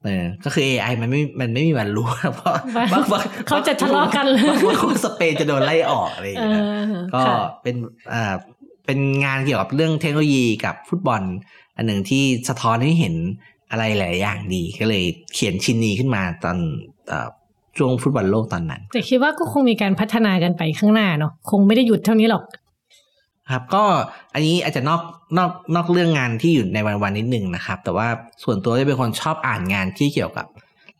เออก็คือ AI มันไม่ มันไม่มีวันรู้เพราะว่าว่าเขาจะทะเลาะกันเลยว่าว่าว่าสเปนจะโดนไล่ออกอะไรอย่างเอเงี้ยอก็ค่ะเป็นอ่าเป็นงานเกี่ยวกับเรื่องเทคโนโลยีกับฟุตบอล อันหนึ่งที่สะท้อนให้เห็นอะไรหลายอย่างดีก็เลยเขียนชิ้นนี้ขึ้นมาตอนเอ่อช่วงฟุตบอลโลกตอนนั้น แต่คิดว่าก็คงมีการพัฒนากันไปข้างหน้าเนาะคงไม่ได้หยุดเท่านี้หรอก ครับก็อันนี้อาจจะนอกนอกนอกเรื่องงานที่อยู่ในวันวันๆนิดนึงนะครับ แต่ว่าส่วนตัวจะเป็นคนชอบอ่านงานที่เกี่ยวกับ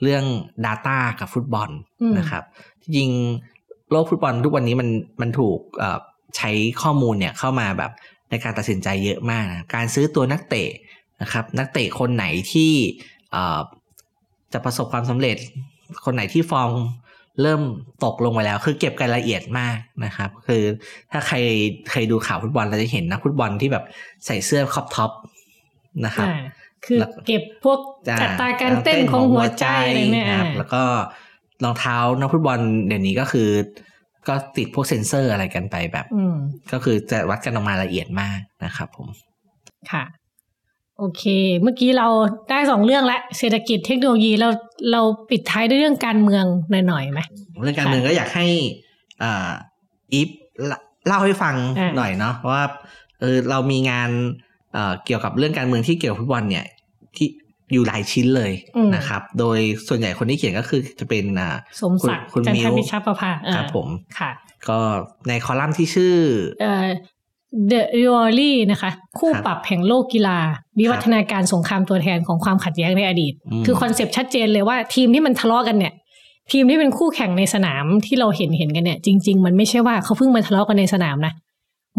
เรื่อง Data กับฟุตบอลอืมนะครับ จริงๆโลกฟุตบอลทุกวันนี้มันมันถูกเอ่อใช้ข้อมูลเนี่ยเข้ามาแบบในการตัดสินใจเยอะมากนะการซื้อตัวนักเตะนะครับ นักเตะคนไหนที่เอ่อจะประสบความสำเร็จ คนไหนที่ฟอร์ม เริ่มตกลงไปแล้ว คือเก็บรายละเอียดมากนะครับ คือถ้าใครเคยดูข่าวฟุตบอลเราจะเห็นนักฟุตบอลที่แบบใส่เสื้อ crop top นะครับอ่าคือแล้วเก็บพวกอัตราการเต้นของหัวใจอะไรเนี่ยครับอ่าแล้วก็รองเท้านักฟุตบอลเดี๋ยวนี้ก็คือ ก็ติดพวกเซ็นเซอร์อะไรกันไปแบบอืมก็คือจะวัดกันออกมาละเอียดมากนะครับผม ค่ะ โอเค เมื่อกี้เราได้สองเรื่องละเศรษฐกิจเทคโนโลยีเราเราปิดท้ายด้วยเรื่องการเมืองหน่อยๆไหมเรื่องการเมืองก็อยากให้อ่าอีฟเล่าให้ฟังอ่าหน่อยเนาะว่าเออเรามีงานเอ่อเกี่ยวกับเรื่องการเมืองที่เกี่ยวกับฟุตบอลเนี่ยที่อยู่หลายชิ้นเลยนะครับ โดยส่วนใหญ่คนที่เขียนก็คือจะเป็นอ่าสมศักดิ์คุณจันมิทววิชาประภาเออครับผมค่ะ ก็ในคอลัมน์ที่ชื่อเอ่อ The r i o l y นะคะ คู่ครับปรับแห่งโลกกีฬา วิวัฒนาการสงครามตัวแทนของความขัดแย้งในอดีตอืมคือ concept ชัดเจนเลยว่าทีมที่มันทะเลาะกันเนี่ย ทีมที่เป็นคู่แข่งในสนามที่เราเห็นเห็นกันเนี่ย จริง ๆ มันไม่ใช่ว่าเขาเพิ่งมาทะเลาะกันในสนามนะ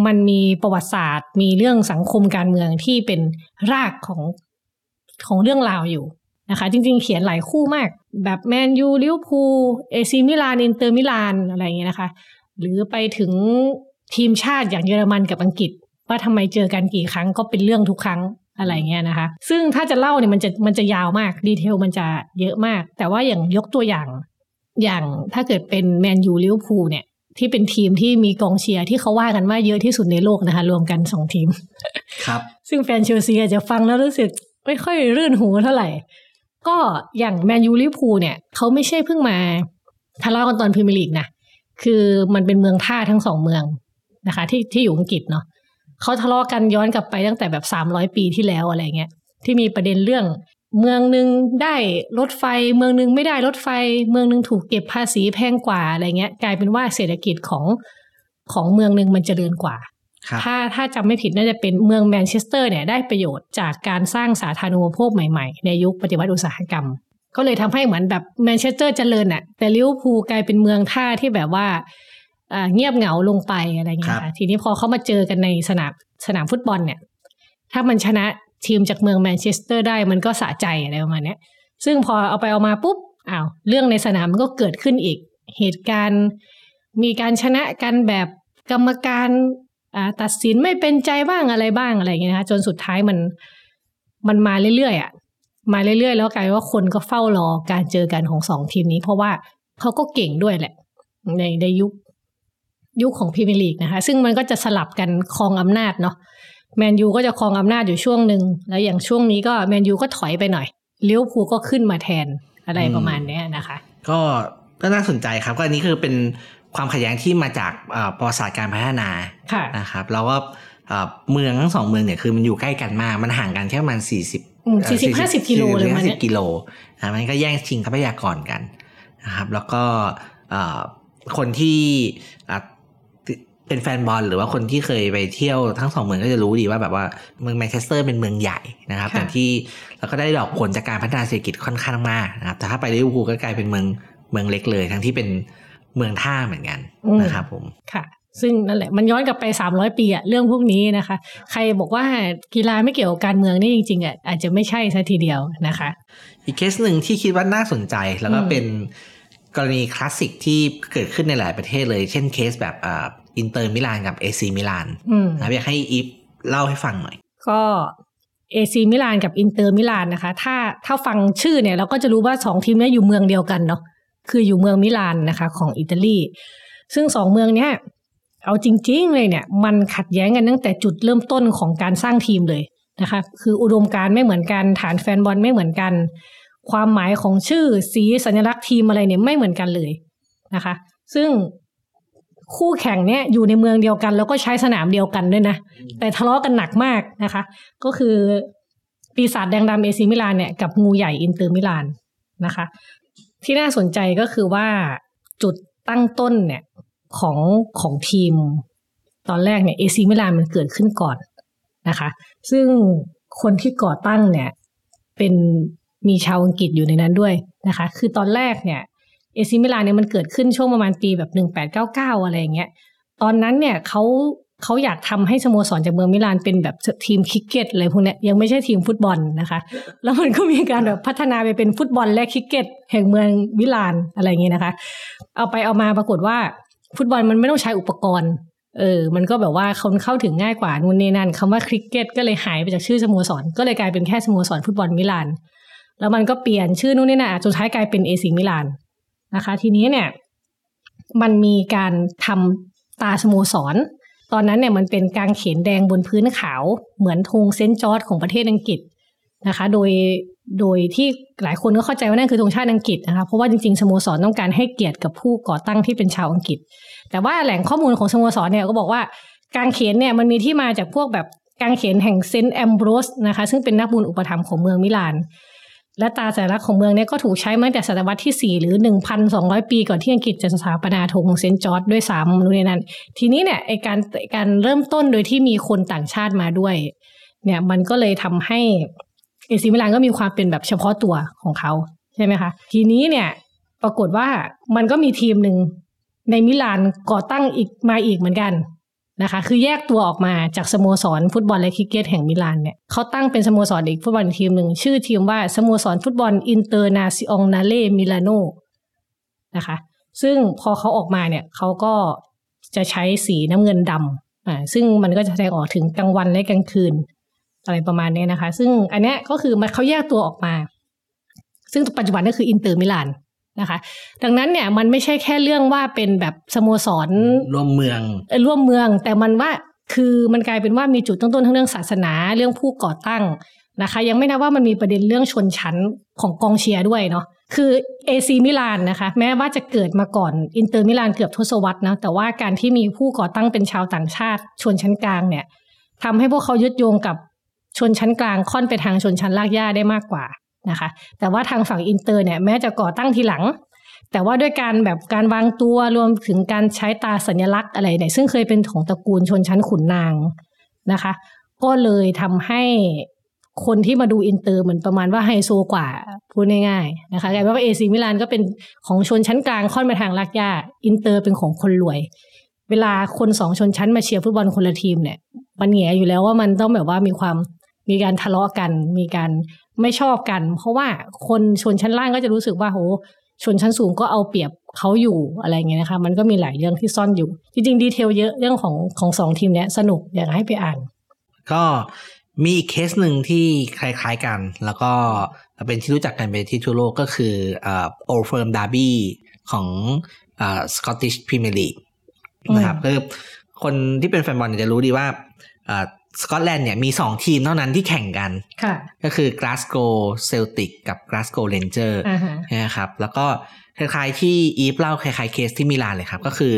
มันมีประวัติศาสตร์ มีเรื่องสังคมการเมืองที่เป็นรากของของเรื่องราวอยู่นะคะ จริง ๆ เขียนหลายคู่มาก แบบแมนยูลิเวอร์พูลเอซีมิลาน อินเตอร์มิลานอะไรอย่างเงี้ยนะคะ หรือไปถึง ทีมชาติอย่างเยอรมันกับอังกฤษ ว่าทำไมเจอกันกี่ครั้งก็เป็นเรื่องทุกครั้งอะไรเงี้ยนะคะ ซึ่งถ้าจะเล่าเนี่ยมันจะมันจะยาวมาก detail มันจะเยอะมาก แต่ว่าอย่างยกตัวอย่าง อย่างถ้าเกิดเป็นแมนยูลิเวอร์พูลเนี่ยที่เป็นทีมที่มีกองเชียร์ที่เขาว่ากันว่าเยอะที่สุดในโลกนะคะ รวมกันสองทีม ครับ ซึ่งแฟนเชลซีอาจจะฟังแล้วรู้สึกไม่ค่อยรื่นหูเท่าไหร่ ก็อย่างแมนยูลิเวอร์พูลเนี่ยเขาไม่ใช่เพิ่งมาทะเลาะกันตอนพรีเมียร์ลีกนะ คือมันเป็นเมืองท่าทั้งสองเมือง นะคะ ที่ที่อยู่อังกฤษเนาะเขาทะเลาะกันย้อนกลับไปตั้งแต่แบบสามร้อยปีที่แล้วอะไรเงี้ยที่มีประเด็นเรื่อง เมืองหนึ่งได้รถไฟ เมืองหนึ่งไม่ได้รถไฟ เมืองหนึ่งถูกเก็บภาษีแพงกว่าอะไรเงี้ย กลายเป็นว่าเศรษฐกิจของของเมืองหนึ่งมันเจริญกว่าครับถ้าถ้าจำไม่ผิดน่าจะเป็นเมืองแมนเชสเตอร์เนี่ยได้ประโยชน์จากการสร้างสาธารณูปโภคใหม่ๆ ในยุคปฏิวัติอุตสาหกรรม ก็เลยทำให้เหมือนแบบแมนเชสเตอร์เจริญอะแต่ลิเวอร์พูลกลายเป็นเมืองท่าที่แบบว่าอ่า เงียบเหงาลงไปอะไรเงี้ยครัค่ะบทีนี้พอเขามาเจอกันในสนามสนามฟุตบอลเนี่ย ถ้ามันชนะทีมจากเมืองแมนเชสเตอร์ได้มันก็สะใจอะไรประมาณเนี้ยซึ่งพอเอาไปเอามาปุ๊บอ้าวเรื่องในสนามมันก็เกิดขึ้นอีก เหตุการณ์มีการชนะกันแบบกรรมการตัดสินไม่เป็นใจบ้างอะไรบ้างอะไรอย่างเงี้ยนะคะจนสุดท้ายมันมันมาเรื่อยๆอะมาเรื่อยๆ แล้วกลายว่าคนก็เฝ้ารอการเจอกันของสองทีมนี้ เพราะว่าเขาก็เก่งด้วยแหละ ในในยุค ยุคของพรีเมียร์ลีกนะคะ ซึ่งมันก็จะสลับกันครองอำนาจเนาะแมนยูก็จะครองอำนาจอยู่ช่วงหนึ่งแล้วอย่างช่วงนี้ก็แมนยูก็ถอยไปหน่อยเลี้ยวภูก็ขึ้นมาแทนอะไรประมาณนี้นะคะ ก็ก็น่าสนใจครับ ก็อันนี้คือเป็นความขัดแย้งที่มาจากประวัติศาสตร์การพัฒนาะนะครับแล้วก็เมืองทั้งสองเมืองเนี่ยคือมันอยู่ใกล้กันมาก มันห่างกันแค่ประมาณสี่สิบสี่สิบห้าสิบกิโลเลยมันเนี่ยกิโลนะมันก็แย่งชิงทรัพยากรกันนะครับ แล้วก็คนที่ เป็นแฟนบอลหรือว่าคนที่เคยไปเที่ยวทั้งสองเมืองก็จะรู้ดีว่าแบบว่าเมืองแมนเชสเตอร์เป็นเมืองใหญ่นะครับแต่ที่แล้วก็ได้ดอกผลจากการพัฒนาเศรษฐกิจค่อนข้างมากนะครับแต่ถ้าไปลิเวอร์พูลก็กลายเป็นเมืองเมืองเล็กเลย ทั้งที่เป็นเมืองท่าเหมือนกันนะครับผมค่ะซึ่งนั่นแหละมันย้อนกลับไปสามร้อยปีอะเรื่องพวกนี้นะคะ ใครบอกว่ากีฬาไม่เกี่ยวกับการเมืองนี่จริงๆอะอาจจะไม่ใช่ซะทีเดียวนะคะ อีกเคสหนึ่งที่คิดว่าน่าสนใจแล้วก็เป็นกรณีคลาสสิกที่เกิดขึ้นในหลายประเทศเลย เช่นเคสแบบ อินเตอร์มิลานกับเอซีมิลานนะอยากให้อีฟเล่าให้ฟังหน่อย ก็เอซีมิลานกับอินเตอร์มิลานนะคะ ถ้าถ้าฟังชื่อเนี่ยเราก็จะรู้ว่าสองทีมนี้อยู่เมืองเดียวกันเนาะคืออยู่เมืองมิลานนะคะของอิตาลี ซึ่งสองเมืองเนี้ยเอาจริง ๆ เลยเนี่ย มันขัดแย้งกันตั้งแต่จุดเริ่มต้นของการสร้างทีมเลยนะคะ คืออุดมการณ์ไม่เหมือนกัน ฐานแฟนบอลไม่เหมือนกัน ความหมายของชื่อสีสัญลักษณ์ทีมอะไรเนี่ยไม่เหมือนกันเลยนะคะ ซึ่ง คู่แข่งเนี่ยอยู่ในเมืองเดียวกัน แล้วก็ใช้สนามเดียวกันด้วยนะ แต่ทะเลาะกันหนักมากนะคะ ก็คือปีศาจแดงดำเอซีมิลานเนี่ยกับงูใหญ่อินเตอร์มิลานนะคะ ที่น่าสนใจก็คือว่าจุดตั้งต้นเนี่ยของของทีม ตอนแรกเนี่ยเอซีมิลานมันเกิดขึ้นก่อนนะคะ ซึ่งคนที่ก่อตั้งเนี่ยเป็นมีชาวอังกฤษอยู่ในนั้นด้วยนะคะ คือตอนแรกเนี่ย เอซีมิลานเนี่ยมันเกิดขึ้นช่วงประมาณปีแบบหนึ่งแปดเก้าเก้าอะไรอย่างเงี้ย ตอนนั้นเนี่ยเขาเขาอยากทำให้สโมสรจากเมืองมิลานเป็นแบบทีมคริกเก็ตอะไรพวกนี้ยังไม่ใช่ทีมฟุตบอลนะคะ แล้วมันก็มีการแบบพัฒนาไปเป็นฟุตบอลและคริกเก็ตแห่งเมืองมิลานอะไรอย่างเงี้ยนะคะ เอาไปเอามาปรากฏว่าฟุตบอลมันไม่ต้องใช้อุปกรณ์เออมันก็แบบว่าคนเข้าถึงง่ายกว่านู่นนี่นั่นคำว่าคริกเก็ตก็เลยหายไปจากชื่อสโมสร ก็เลยกลายเป็นแค่สโมสรฟุตบอลมิลานแล้วมันก็เปลี่ยนชื่อนู่นนี่นั่นจนท้ายกลายเป็นเอซีมิลาน นะคะ ทีนี้เนี่ยมันมีการทำตราสโมสร ตอนนั้นเนี่ยมันเป็นกางเขนแดงบนพื้นขาวเหมือนธงเซนต์จอร์จของประเทศอังกฤษนะคะ โดยโดยที่หลายคนก็เข้าใจว่านั่นคือธงชาติอังกฤษนะคะเพราะว่าจริงๆสโมสรต้องการให้เกียรติกับผู้ก่อตั้งที่เป็นชาวอังกฤษ แต่ว่าแหล่งข้อมูลของสโมสรเนี่ยก็บอกว่ากางเขนเนี่ยมันมีที่มาจากพวกแบบกางเขนแห่งเซนต์แอมโบรสนะคะซึ่งเป็นนักบุญอุปถัมภ์ของเมืองมิลาน และตราสัญลักษณ์ของเมืองนี้ก็ถูกใช้มาตั้งแต่ศตวรรษที่ 4 หรือ 1,200 ปีก่อนที่อังกฤษจะสถาปนาธงเซนต์จอร์จด้วยซ้ำนู่นนี่นั่นทีนี้เนี่ยไอการการเริ่มต้นโดยที่มีคนต่างชาติมาด้วย เนี่ยมันก็เลยทำให้เอซีมิลานก็มีความเป็นแบบเฉพาะตัวของเขาใช่ไหมคะทีนี้เนี่ยปรากฏว่ามันก็มีทีมหนึ่งในมิลานก่อตั้งอีกมาอีกเหมือนกัน นะคะ คือแยกตัวออกมาจากสโมสรฟุตบอลและคริกเก็ตแห่งมิลานเนี่ยเขาตั้งเป็นสโมสรอีกฟุตบอลทีมหนึ่ง ชื่อทีมว่าสโมสรฟุตบอลอินเตอร์นาซิองนาเล่มิลานโนนะคะ ซึ่งพอเขาออกมาเนี่ยเขาก็จะใช้สีน้ำเงินดำอ่าซึ่งมันก็จะแสดงออกถึงกลางวันและกลางคืน อะไรประมาณนี้นะคะ ซึ่งอันนี้ก็คือมันเขาแยกตัวออกมา ซึ่งปัจจุบันก็คืออินเตอร์มิลาน นะคะ ดังนั้นเนี่ยมันไม่ใช่แค่เรื่องว่าเป็นแบบสโมสรร่วมเมืองร่วมเมือง แต่มันว่าคือมันกลายเป็นว่ามีจุดต้นๆทั้งเรื่องศาสนาเรื่องผู้ก่อตั้งนะคะ ยังไม่นับว่ามันมีประเด็นเรื่องชนชั้นของกองเชียร์ด้วยเนาะคือเอซีมิลานนะคะ แม้ว่าจะเกิดมาก่อนอินเตอร์มิลานเกือบทศวรรษนะแต่ว่าการที่มีผู้ก่อตั้งเป็นชาวต่างชาติ ชนชั้นกลางเนี่ยทำให้พวกเขายึดโยงกับชนชั้นกลางค่อนไปทางชนชั้นรากหญ้าได้มากกว่า นะคะ แต่ว่าทางฝั่งอินเตอร์เนี่ยแม้จะก่อตั้งทีหลัง แต่ว่าด้วยการแบบการวางตัวรวมถึงการใช้ตราสัญลักษณ์อะไรเนี่ยซึ่งเคยเป็นของตระกูลชนชั้นขุนนางนะคะ ก็เลยทำให้คนที่มาดูอินเตอร์เหมือนประมาณว่าไฮโซกว่าพูดง่ายๆนะคะกลายเป็นว่าเอซีมิลานก็เป็นของชนชั้นกลางค่อนไปทางรากหญ้าอินเตอร์เป็นของคนรวย เวลาคนสองชนชั้นมาเชียร์ฟุตบอลคนละทีมเนี่ย มันแน่อยู่แล้วว่ามันต้องแบบว่ามีความมีการทะเลาะกัน มีการ ไม่ชอบกัน เพราะว่าคนชนชั้นล่างก็จะรู้สึกว่าโหชนชั้นสูงก็เอาเปรียบเขาอยู่อะไรเงี้ยนะคะ มันก็มีหลายเรื่องที่ซ่อนอยู่ จริงๆ detail เยอะเรื่องของของสองทีมเนี้ยสนุกอยากให้ไปอ่าน ก็มีอีกเคสหนึ่งที่คล้ายๆกัน แล้วก็เป็นที่รู้จักกันไปที่ทั่วโลกก็คือ Old Firm Derby ของสกอตติชพรีเมียร์ลีกนะครับคือคนที่เป็นแฟนบอลจะรู้ดีว่า สกอตแลนด์เนี่ยมีสองทีมเท่านั้นที่แข่งกันก็คือกลาสโกว์เซลติกกับกลาสโกว์เรนเจอร์นะครับแล้วก็คล้ายๆที่อีฟเล่าคล้ายๆเคสที่มิลานเลยครับ ก็คือ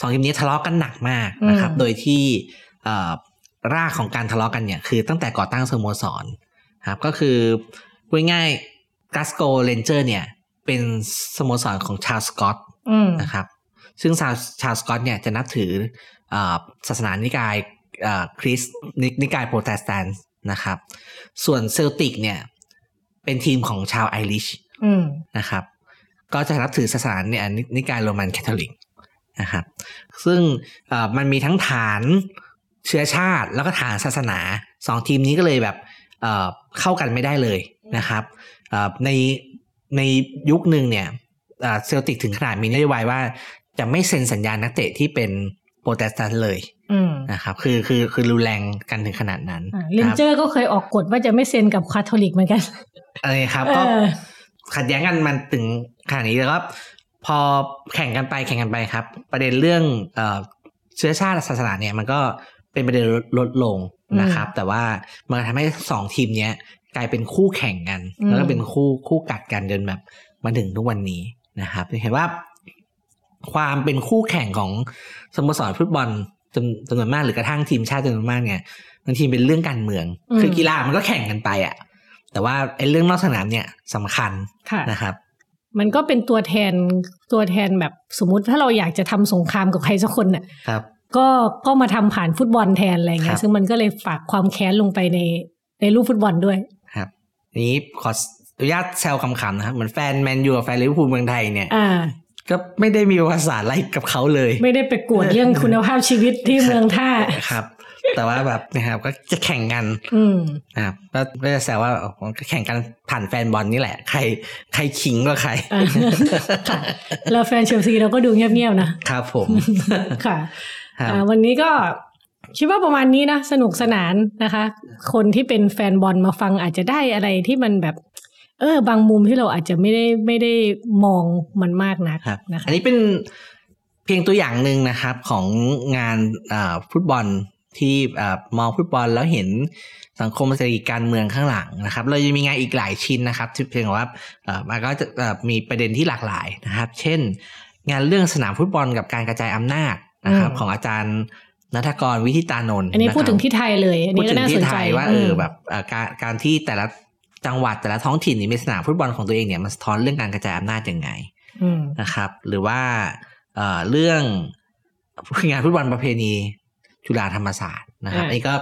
สองทีมนี้ทะเลาะกันหนักมากนะครับ โดยที่รากของการทะเลาะกันเนี่ยคือตั้งแต่ก่อตั้งสโมสรครับก็คือพูดง่ายกลาสโกว์เรนเจอร์เนี่ย เป็นสโมสรของชาวสกอตนะครับ ซึ่งชาวชาวสกอตเนี่ยจะนับถือศาสนานิกาย คริสต์นิกายโปรเตสแตนต์นะครับ ส่วนเซลติกเนี่ย เป็นทีมของชาวไอริชนะครับ ก็จะนับถือศาสนาเนี่ยนิกายโรมันคาทอลิกนะครับซึ่งมันมีทั้งฐานเชื้อชาติแล้วก็ฐานศาสนาสองทีมนี้ก็เลยแบบเข้ากันไม่ได้เลยนะครับในในยุคหนึ่งเนี่ยเซลติกถึงขนาดมีนโยบายว่าจะไม่เซ็นสัญญานักเตะที่เป็น โปรเตสแตนต์เลยนะครับคือคือคือรุนแรงกันถึงขนาดนั้นเรนเจอร์ก็เคยออกกฎว่าจะไม่เซ็นกับคาทอลิกเหมือนกันอะไรครับก็ขัดแย้งกันมันถึงขนาดนี้แล้วก็พอแข่งกันไปแข่งกันไปครับ ประเด็นเรื่องเชื้อชาติศาสนาเนี่ยมันก็เป็นประเด็นลดลงนะครับ แต่ว่ามันทำให้สองทีมเนี้ยกลายเป็นคู่แข่งกัน แล้วก็เป็นคู่คู่กัดกันจนแบบมาถึงทุกวันนี้นะครับเห็นว่า ความเป็นคู่แข่งของสโมสรฟุตบอลจำจำนวนมากหรือกระทั่งทีมชาติจำนวนมากเนี่ยบางทีเป็นเรื่องการเมือง คือกีฬามันก็แข่งกันไปอะ แต่ว่าไอ้เรื่องนอกสนามเนี่ยสำคัญนะครับ มันก็เป็นตัวแทนตัวแทนแบบสมมุติถ้าเราอยากจะทำสงครามกับใครสักคนเนี่ยครับก็ก็มาทำผ่านฟุตบอลแทนอะไรเงี้ยซึ่งมันก็เลยฝากความแค้นลงไปในในรูปฟุตบอลด้วย ครับ นี้ขออนุญาตแซวขำๆนะครับเหมือนแฟนแมนยูกับแฟนลิเวอร์พูลเมืองไทยเนี่ย ก็ไม่ได้มีภาษาอะไรกับเขาเลย ไม่ได้ไปกวดเรื่องคุณภาพชีวิตที่เมืองท่าครับ แต่ว่าแบบนะครับก็จะแข่งกันนะครับก็จะแซวว่าแข่งกันผ่านแฟนบอลนี่แหละ ใครใครขิงก็ใครแล้วแฟนเชลซีเราก็ดูเงียบๆนะครับผมค่ะวันนี้ก็คิดว่าประมาณนี้นะ สนุกสนานนะคะ คนที่เป็นแฟนบอลมาฟังอาจจะได้อะไรที่มันแบบ เออ บางมุมที่เราอาจจะไม่ได้ไม่ได้มองมันมากนักนะคะอันนี้เป็นเพียงตัวอย่างหนึ่งนะครับของงานฟุตบอลที่มองฟุตบอลแล้วเห็นสังคมเศรษฐกิจการเมืองข้างหลังนะครับ เรายังมีงานอีกหลายชิ้นนะครับที่เพียงว่ามันก็จะมีประเด็นที่หลากหลายนะครับ เช่น งานเรื่องสนามฟุตบอลกับการกระจายอำนาจนะครับ ของอาจารย์นัทกรวิทิตานนท์อันนี้พูดถึงที่ไทยเลย อันนี้ก็น่าสนใจว่าเออแบบการการที่แต่ละ จังหวัดแต่ละท้องถิ่นมีสนามฟุตบอลของตัวเองเนี่ยมันสะท้อนเรื่องการกระจายอำนาจยังไงนะครับ หรือว่าเรื่องงานฟุตบอลประเพณีจุฬาธรรมศาสตร์นะครับอันนี้ก็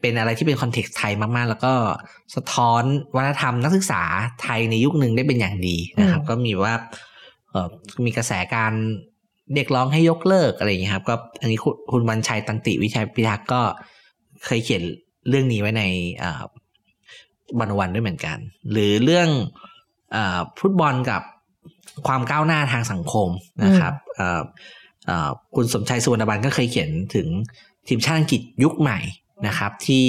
เป็นอะไรที่เป็นคอนเท็กซ์ไทยมากๆ แล้วก็สะท้อนวัฒนธรรมนักศึกษาไทยในยุคหนึ่งได้เป็นอย่างดีนะครับ ก็มีว่ามีกระแสการเด็กร้องให้ยกเลิกอะไรอย่างนี้ครับก็อันนี้คุณวันชัยตันติวิชัยพิทักษ์ก็เคยเขียนเรื่องนี้ไว้ใน วันวันด้วยเหมือนกัน หรือเรื่องอฟุตบอลกับความก้าวหน้าทางสังคมนะครับคุณสมชัยสุวรรณบันก็เคยเขียนถึงทีมชาติอังกฤษยุคใหม่นะครับ ที่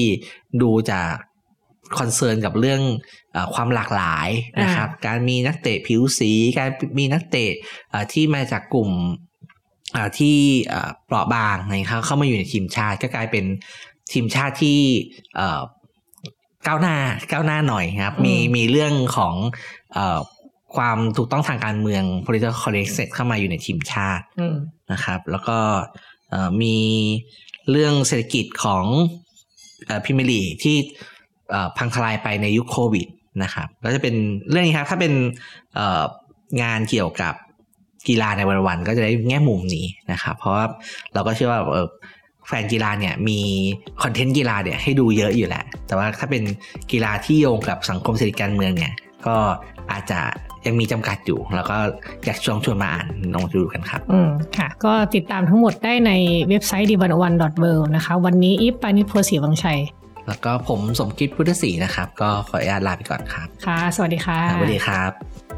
ดูจากคอนเซิร์นกับเรื่องอความหลากหลายนะครับ การมีนักเตะผิวสีการมีนักเตะที่มาจากกลุ่มที่เปราะบางนะครับเข้ามาอยู่ในทีมชาติก็กลายเป็นทีมชาติที่ ก้าวหน้าก้าวหน้าหน่อยครับ มีมีเรื่องของเอ่อความถูกต้องทางการเมือง political correctness เข้ามาอยู่ในทีมชาตินะครับ แล้วก็มีเรื่องเศรษฐกิจของพิมลีที่พังทลายไปในยุคโควิดนะครับก็จะเป็นเรื่องนี้ครับ ถ้าเป็นงานเกี่ยวกับกีฬาในวันวันก็จะได้แง่มุมนี้นะครับ เพราะว่าเราก็เชื่อว่า แฟนกีฬาเนี่ยมีคอนเทนต์กีฬาเนี่ยให้ดูเยอะอยู่แหละ แต่ว่าถ้าเป็นกีฬาที่โยงกับสังคมเศรษฐกิจการเมืองเนี่ยก็อาจจะยังมีจำกัดอยู่ แล้วก็อยากชวนชวนมาอ่านลองดูกันครับ อืมค่ะ ก็ติดตามทั้งหมดได้ในเว็บไซต์ d 1 1 w o r l d นะคะ วันนี้อีฟปานิพโพสีวังชัย แล้วก็ผมสมคิดพุทธศรีนะครับ ก็ขออนุญาตลาไปก่อนครับ ค่ะ สวัสดีค่ะ สวัสดีครับ